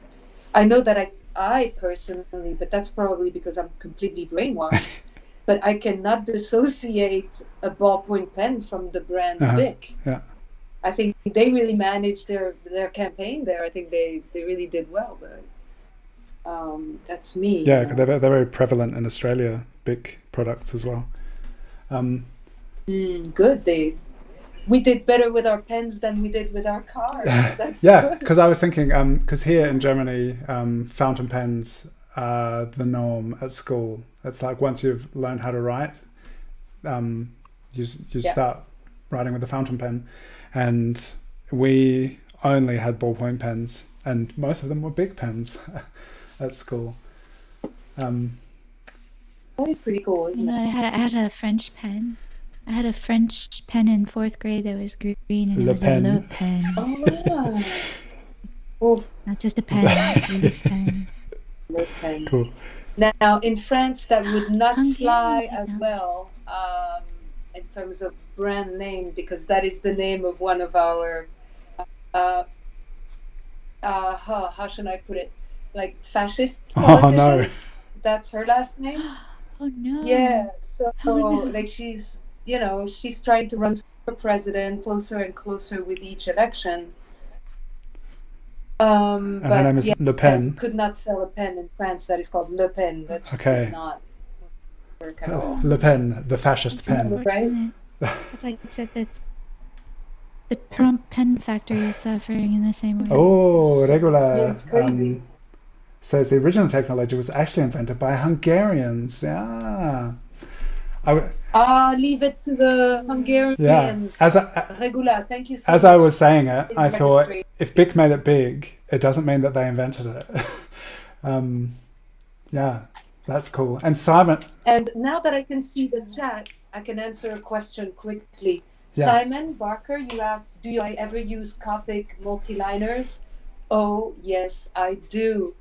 I know that I I personally, but that's probably because I'm completely brainwashed. <laughs> but I cannot dissociate a ballpoint pen from the brand Uh-huh, Bic. yeah. I think they really managed their their campaign there. I think they they really did well, but um, that's me. Yeah, they're, they're very prevalent in Australia. Bic products as well. Um, Mm, good. They we did better with our pens than we did with our cars. <laughs> That's yeah, because I was thinking, because here in Germany, um, fountain pens are the norm at school. It's like once you've learned how to write, um, you you Yeah. start writing with a fountain pen, and we only had ballpoint pens, and most of them were Bic pens <laughs> at school. Um, That is pretty cool, isn't know, I had a, I had a French pen. I had a French pen in fourth grade that was green, and Le it was Pen. a Le Pen, Oh, wow. <laughs> Oh, not just a pen. Le <laughs> Pen. Le Pen. cool. Now, in France, that would <gasps> not fly as well um, in terms of brand name because that is the name of one of our. Uh, uh, how, how should I put it? Like fascist <laughs> Oh, no. That's her last name. <gasps> Oh no. Yeah, so Oh, no. like she's, you know, she's trying to run for president closer and closer with each election. Um, And her name is yeah, Le Pen. could not sell a pen in France that is called Le Pen. That just Okay. not work at all. Le Pen, the fascist pen. Right? Like it's at the the Trump pen factory is suffering in the same way. Oh, Regula That's crazy. um, says the original technology was actually invented by Hungarians. Yeah. I w Ah, leave it to the yeah. Hungarians. As I, Regula, thank you so as much. I was saying it, I thought registry. if Bic made it big, it doesn't mean that they invented it. <laughs> um, yeah, that's cool. And Simon, And now that I can see the chat, I can answer a question quickly. Yeah. Simon Barker, you asked, do I ever use Copic multiliners? Oh, yes, I do.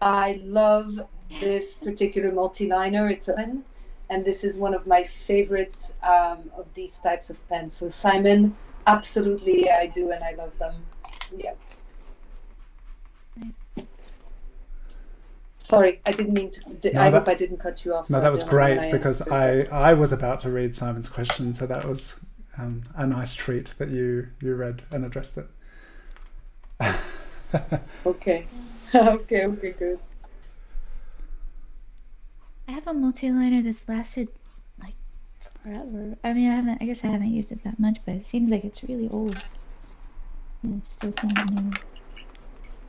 I love this particular multiliner. It's an and this is one of my favorite um, of these types of pens. So, Simon, absolutely, I do, and I love them. Yeah. Sorry, I didn't mean to. No, I that- hope I didn't cut you off. no, that was great because I. I was about to read Simon's question, so that was um, a nice treat that you, you read and addressed it. <laughs> Okay. <laughs> okay, okay, good. I have a multi-liner that's lasted like forever. I mean, I haven't. I guess I haven't used it that much, but it seems like it's really old. And it still seems new.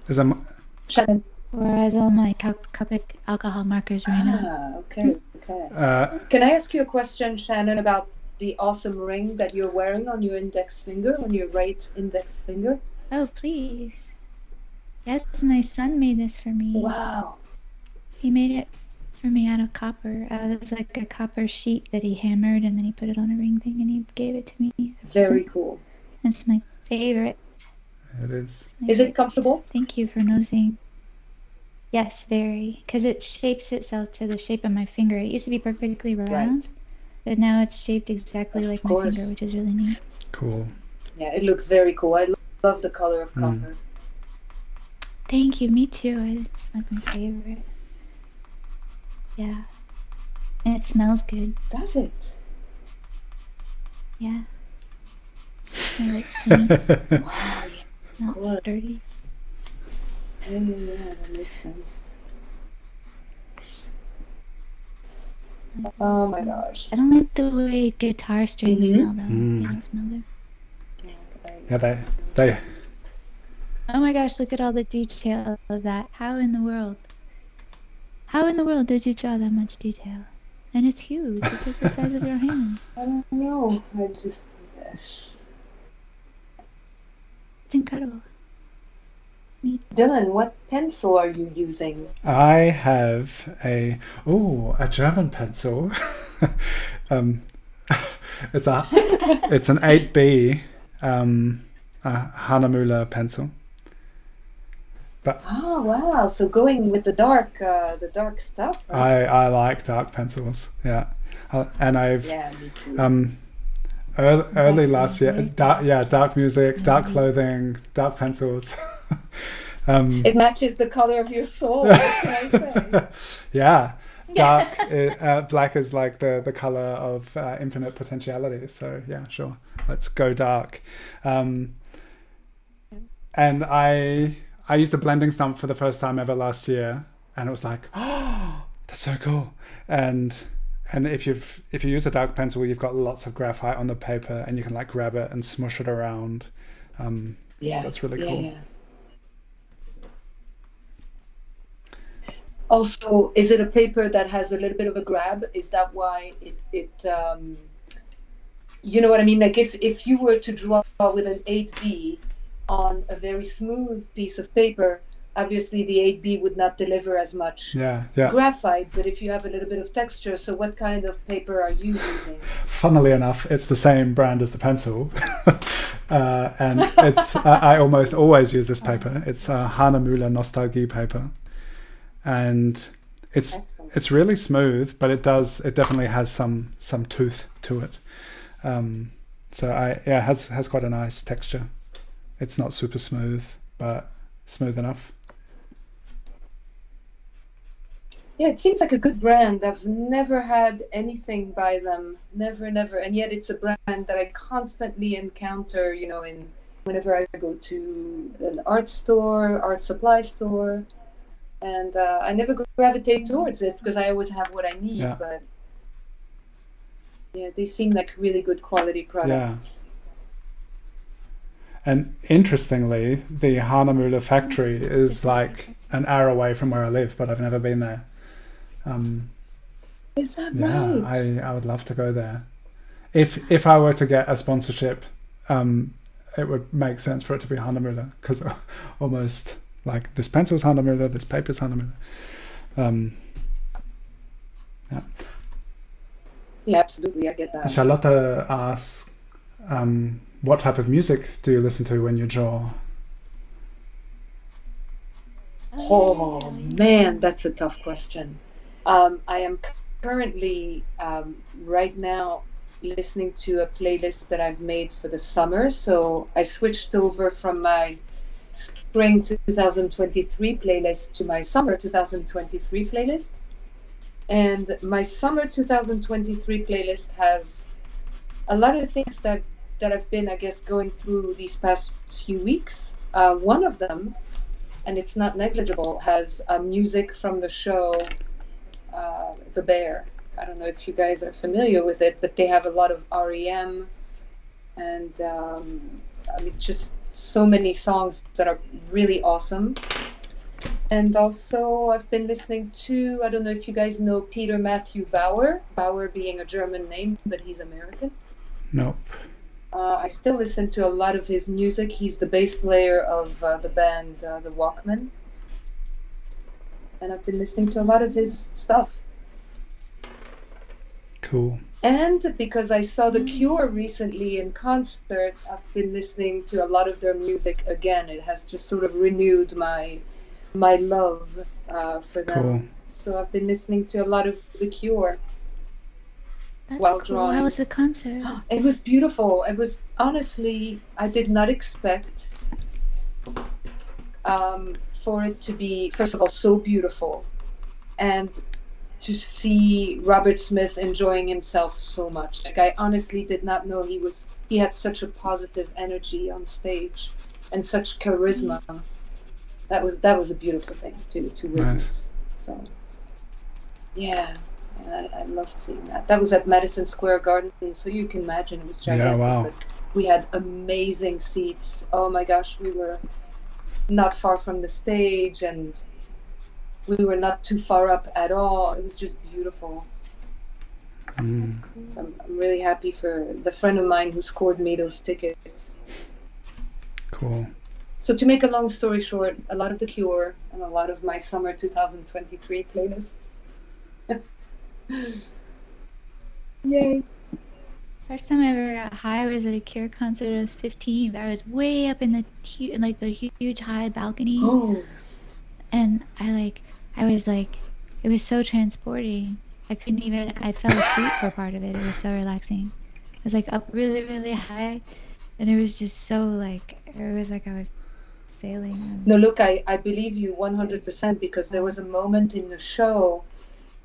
Is a, Shannon. Whereas all my Cup- Copic alcohol markers right out. Ah, okay, okay. uh, Can I ask you a question, Shannon, about the awesome ring that you're wearing on your index finger, on your right index finger? Oh, please. Yes, my son made this for me. Wow. He made it for me out of copper. Uh, it was like a copper sheet that he hammered and then he put it on a ring thing and he gave it to me. Very cool. It's my favorite. it is. My Is it comfortable? Thank you for noticing. Yes, very. Because it shapes itself to the shape of my finger. It used to be perfectly round, but now it's shaped exactly Of like my finger, which is really neat. Cool. Yeah, it looks very cool. I love the color of Mm. copper. Thank you. Me too. It's like my favorite. Yeah. And it smells good. Does it? Yeah. <laughs> <laughs> I like Wow, not Cool. dirty. yeah, yeah, yeah, that makes sense. Oh my gosh. I don't like the way guitar strings Mhm. smell though. Mm. They don't smell good. Yeah, they, they, Oh my gosh, look at all the detail of that. How in the world? How in the world did you draw that much detail? And it's huge. It's like the size of your hand. <laughs> I don't know. I just. Gosh. It's incredible. Dylan, what pencil are you using? I have a oh a German pencil. <laughs> um, <laughs> it's a it's an eight B um, a Hahnemühle pencil. Oh wow! So going with the dark, uh, the dark stuff. Right? I I like dark pencils. Yeah, uh, and I've yeah, me too. um early, early last year dark yeah dark music dark clothing dark pencils. <laughs> um, it matches the color of your soul. What can I say? <laughs> yeah dark <laughs> uh, black is like the the color of uh, infinite potentiality so yeah sure let's go dark um and i i used a blending stump for the first time ever last year and it was like oh <gasps> that's so cool and and if you've if you use a dark pencil you've got lots of graphite on the paper and you can like grab it and smush it around um Yeah, That's really yeah, cool. yeah. Also, is it a paper that has a little bit of a grab? Is that why it, it um, you know what I mean? Like if, if you were to draw with an 8B on a very smooth piece of paper, obviously the 8B would not deliver as much yeah yeah graphite, but if you have a little bit of texture, so what kind of paper are you using? funnily enough, it's the same brand as the pencil, <laughs> uh, and it's I, I almost always use this paper. It's a Hahnemühle Nostalgie paper, and it's Excellent. it's really smooth, but it does it definitely has some some tooth to it. Um, so I yeah it has has quite a nice texture. It's not super smooth, but smooth enough. Yeah, it seems like a good brand. I've never had anything by them, never, never, and yet it's a brand that I constantly encounter. You know, in whenever I go to an art store, art supply store, and uh, I never gravitate towards it because I always have what I need. Yeah. But yeah, they seem like really good quality products. And interestingly, the Hahnemühle factory is like an hour away from where I live, but I've never been there. Um, Is that yeah, right? I, I would love to go there. If if I were to get a sponsorship, um, it would make sense for it to be Hahnemühle because <laughs> almost like this pencil pencil's Hahnemühle, this paper's Hahnemühle. Um, Yeah, absolutely. I get that. Charlotte asks, um, what type of music do you listen to when you draw? Oh man, that's a tough question. Um, I am currently um, right now listening to a playlist that I've made for the summer. So I switched over from my spring 2023 playlist to my summer 2023 playlist. And my summer 2023 playlist has a lot of things that that I've been, I guess, going through these past few weeks. Uh, one of them and it's not negligible, has uh, music from the show uh, The Bear. I don't know if you guys are familiar with it, but they have a lot of REM and um, I mean, just so many songs that are really awesome. And also, I've been listening to, I don't know if you guys know Peter Matthew Bauer, Bauer being a German name, but he's American. Nope. Uh, I still listen to a lot of his music. He's the bass player of uh, the band uh, The Walkmen. And I've been listening to a lot of his stuff. Cool. And because I saw The Cure recently in concert, I've been listening to a lot of their music again. It has just sort of renewed my my love uh, for them. Cool. So I've been listening to a lot of The Cure. That's Well cool. drawn. How was the concert? <gasps> It was beautiful. It was honestly, I did not expect um, for it to be, first of all, so beautiful, and to see Robert Smith enjoying himself so much. Like I honestly did not know he was. He had such a positive energy on stage, and such charisma. That was that was a beautiful thing to to witness. So, yeah. And I, I loved seeing that. That was at Madison Square Garden, so you can imagine it was gigantic. Yeah, wow. But we had amazing seats. Oh my gosh, we were not far from the stage, and we were not too far up at all. It was just beautiful. Mm. So I'm, I'm really happy for the friend of mine who scored me those tickets. Cool. So to make a long story short, a lot of The Cure and a lot of my summer 2023 playlist. <laughs> Yay! First time I ever got high was at a Cure concert. I was 15. But I was way up in the in, like the huge high balcony, Oh, and I like I was like it was so transporting. I couldn't even. I fell asleep for part of it. It was so relaxing. I was like up really really high, and it was just so like it was like I was sailing. no, look, I, I believe you 100% because there was a moment in the show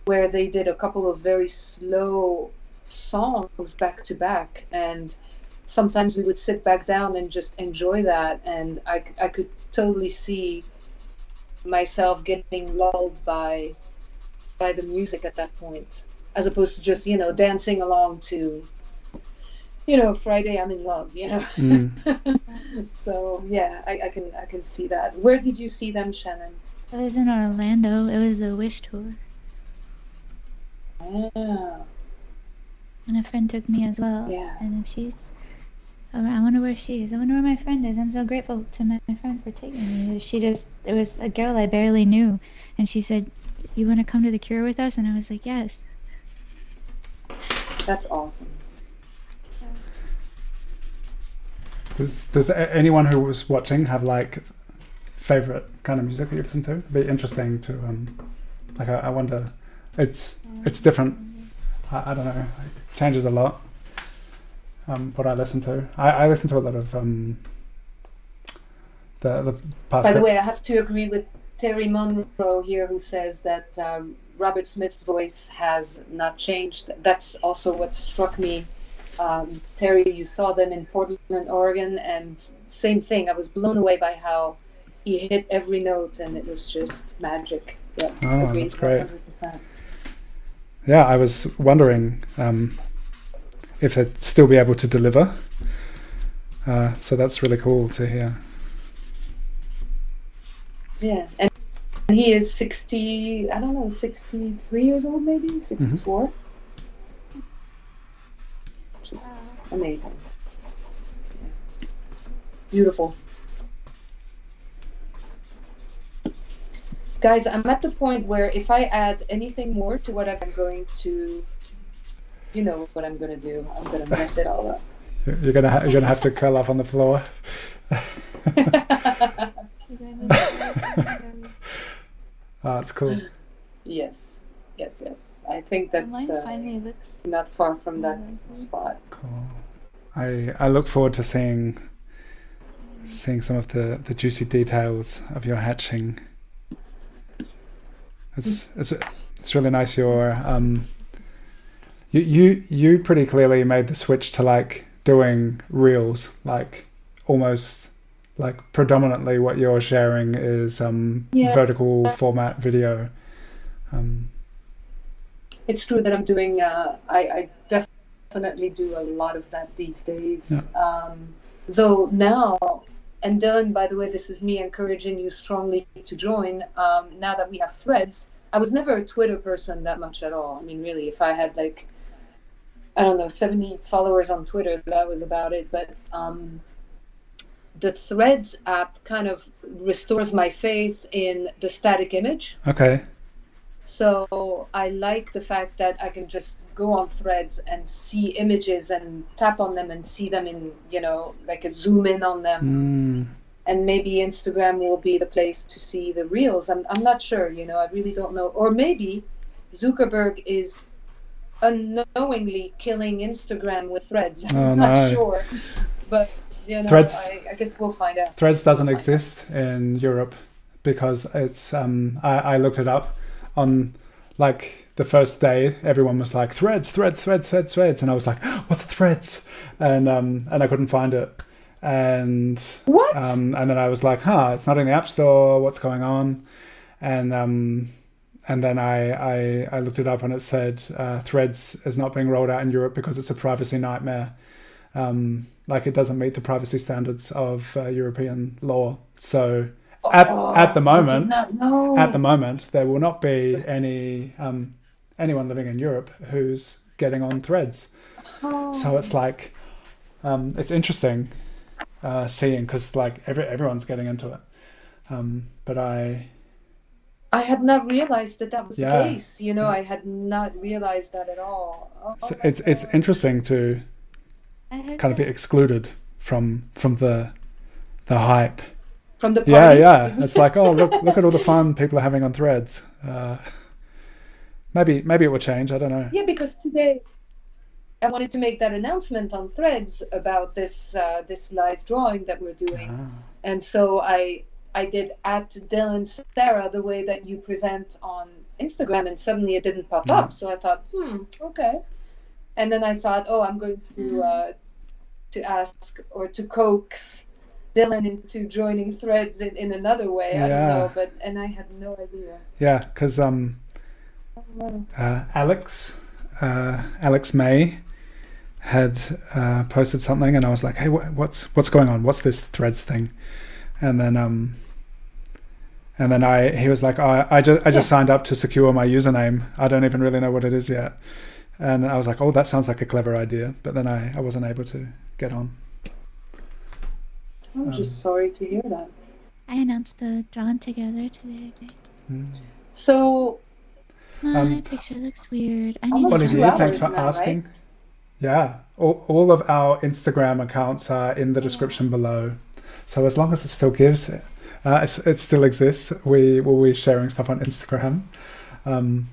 where they did a couple of very slow songs back to back. And sometimes we would sit back down and just enjoy that. And I, I could totally see myself getting lulled by by the music at that point, as opposed to just, you know, dancing along to, you know, Friday I'm in love, you know. Mm. <laughs> so yeah, I, I can I can see that. Where did you see them, Shannon? It was in Orlando. It was the Wish tour, And a friend took me as well. Yeah. And if she's, I I wonder where she is. I wonder where my friend is. I'm so grateful to my, my friend for taking me. She just, it was a girl I barely knew, and she said, "You want to come to the Cure with us?" And I was like, "Yes." that's awesome. Does does anyone who was watching have like favorite kind of music that you listen to? It'd be interesting to um, like I, I wonder. It's it's different. I, I don't know. It changes a lot. Um, what I listen to, I, I listen to a lot of um, the the past. By the way, I have to agree with Terry Monroe here, who says that um, Robert Smith's voice has not changed. That's also what struck me. Um, Terry, you saw them in Portland, Oregon, and same thing. I was blown away by how he hit every note, and it was just magic. Yeah, Oh, that's great. 100%. Yeah, I was wondering um, if they'd still be able to deliver. Uh, so that's really cool to hear. Yeah, and he is sixty. I don't know, sixty-three years old, maybe sixty-four. Which is amazing. Yeah. Beautiful. Guys, I'm at the point where if I add anything more to what I'm going to, you know what I'm going to do. I'm going to mess it all up. <laughs> You're gonna ha- you're gonna have to curl up on the floor. <laughs> oh, that's cool. yes, yes, yes. I think that's uh, looks. not far from that really cool. spot. Cool. I I look forward to seeing seeing some of the, the juicy details of your hatching. It's it's it's really nice. Your um. You you you pretty clearly made the switch to like doing reels, like almost like predominantly what you're sharing is um Yeah. vertical format video. Um, It's true that I'm doing. Uh, I, I definitely do a lot of that these days. Um, though now, and Dylan, by the way, this is me encouraging you strongly to join. Um, now that we have threads, I was never a Twitter person that much at all. I mean, really, if I had like, I don't know, 70 followers on Twitter, that was about it. But um, the Threads app kind of restores my faith in the static image. okay. So I like the fact that I can just go on threads and see images and tap on them and see them in, you know, like a zoom in on them. Mm, And maybe Instagram will be the place to see the reels. I'm, I'm not sure, you know, I really don't know. Or maybe Zuckerberg is unknowingly killing Instagram with threads. <laughs> I'm Oh, not no. sure. But, you know, Threads- I, I guess we'll find out. Threads doesn't exist in Europe because it's um I, I looked it up on like the first day everyone was like threads threads threads threads threads and I was like what's threads and um and I couldn't find it and What? um and then I was like huh it's not in the app store what's going on and um and then I, I, I looked it up and it said uh, Threads is not being rolled out in Europe because it's a privacy nightmare. Um, like it doesn't meet the privacy standards of uh, European law. So at, Oh, at the moment, at the moment, there will not be any um, anyone living in Europe who's getting on Threads. Oh. So it's like um, it's interesting uh, seeing because like every, everyone's getting into it. Um, but I I had not realized that that was Yeah. the case. You know, I had not realized that at all. Oh, so it's it's interesting to kind of be excluded from from the the hype. from the party. Yeah, yeah. <laughs> It's like, oh, look look at all the fun people are having on Threads. Uh, maybe maybe it will change. I don't know. yeah, because today I wanted to make that announcement on Threads about this uh, this live drawing that we're doing, Ah, and so I I did at Dylan Sara the way that you present on Instagram, and suddenly it didn't pop up. So I thought, hmm, okay. And then I thought, oh, I'm going to uh, to ask or to coax Dylan into joining Threads in, in another way. I don't know, but and I had no idea. yeah, because um, uh, Alex uh, Alex May had uh, posted something, and I was like, hey, wh- what's what's going on? What's this Threads thing? And then um, and then I he was like, oh, I just I just signed up to secure my username. I don't even really know what it is yet. And I was like, oh, that sounds like a clever idea. But then I, I wasn't able to get on. I'm Um, just sorry to hear that. I announced the drawn together today. Mm. So My Um, picture looks weird. I need almost to Olivier, two change hours thanks for asking. right? Yeah, all, all of our Instagram accounts are in the description below. So as long as it still gives, uh, it's, it still exists. We will be sharing stuff on Instagram. Um,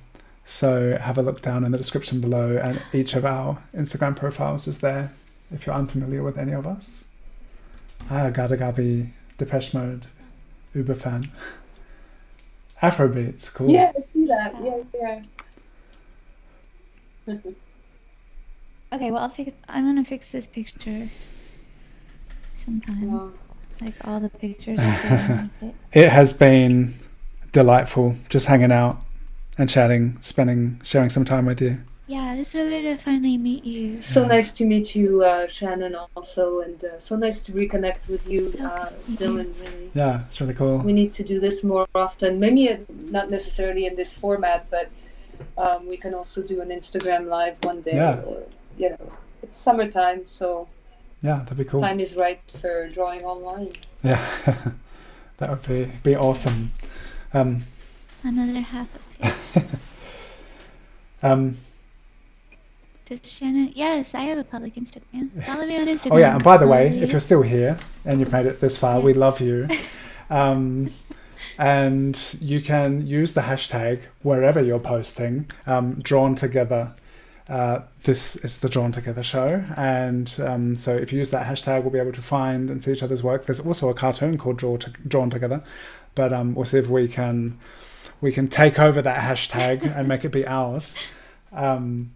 so have a look down in the description below, and each of our Instagram profiles is there. If you're unfamiliar with any of us, ah, Gada Gabi, Depeche Mode, Uber fan, Afrobeats, cool. Yeah, I see that. Yeah, yeah. <laughs> Okay, well I'll fix. I'm gonna fix this picture sometime. Wow. Like all the pictures are so underneath it. it has been delightful just hanging out and chatting, spending, sharing some time with you. Yeah, it's so good to finally meet you. So nice to meet you, uh, Shannon, also, and uh, so nice to reconnect with you, So uh, good to meet you. Dylan. Really, Yeah, it's really cool. we need to do this more often. Maybe uh, not necessarily in this format, but um, we can also do an Instagram live one day. Yeah. Or, you know, it's summertime, so Yeah, that'd be cool. time is right for drawing online. Yeah, <laughs> that would be be awesome. Um, Another half of <laughs> um, Does Shannon? Yes, I have a public Instagram. <laughs> Follow me on Instagram. oh yeah, and by the way, if you're still here and you've made it this far, we love you. <laughs> Um, and you can use the hashtag wherever you're posting. Um, drawn together. Uh, this is the Drawn Together show, and um, so if you use that hashtag, we'll be able to find and see each other's work. There's also a cartoon called Draw to- Drawn Together, but um, we'll see if we can we can take over that hashtag and make it be ours. <laughs> Um,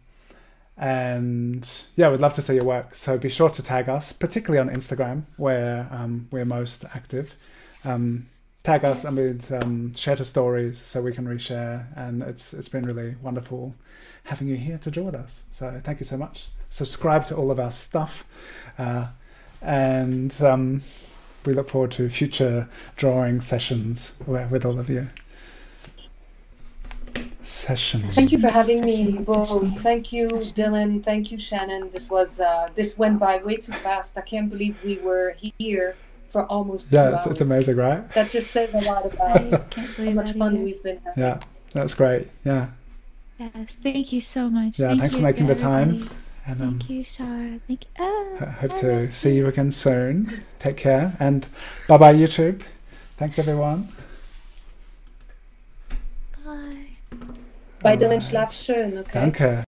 and yeah, we'd love to see your work. So be sure to tag us, particularly on Instagram, where um, we're most active. Um, tag us and we'd um, share the stories so we can reshare. And it's it's been really wonderful having you here to draw with us. So thank you so much. Subscribe to all of our stuff, uh, and um, we look forward to future drawing sessions with all of you. Sessions. Thank you for having me Session, both. Thank you. Dylan. Thank you, Shannon. This was uh, this went by way too fast. I can't believe we were here for almost two Yeah, hours. it's, it's amazing, right? That just says a lot about how much fun either. we've been having. Yeah, that's great. Yeah, Yes, thank you so much. Yeah, Thank thanks for you, making the time. and um, Thank you, Shar. Thank you. Ho- hope to see you again soon. Take care and bye bye YouTube. Thanks everyone. weiteren Schlaf schön. Okay? Danke.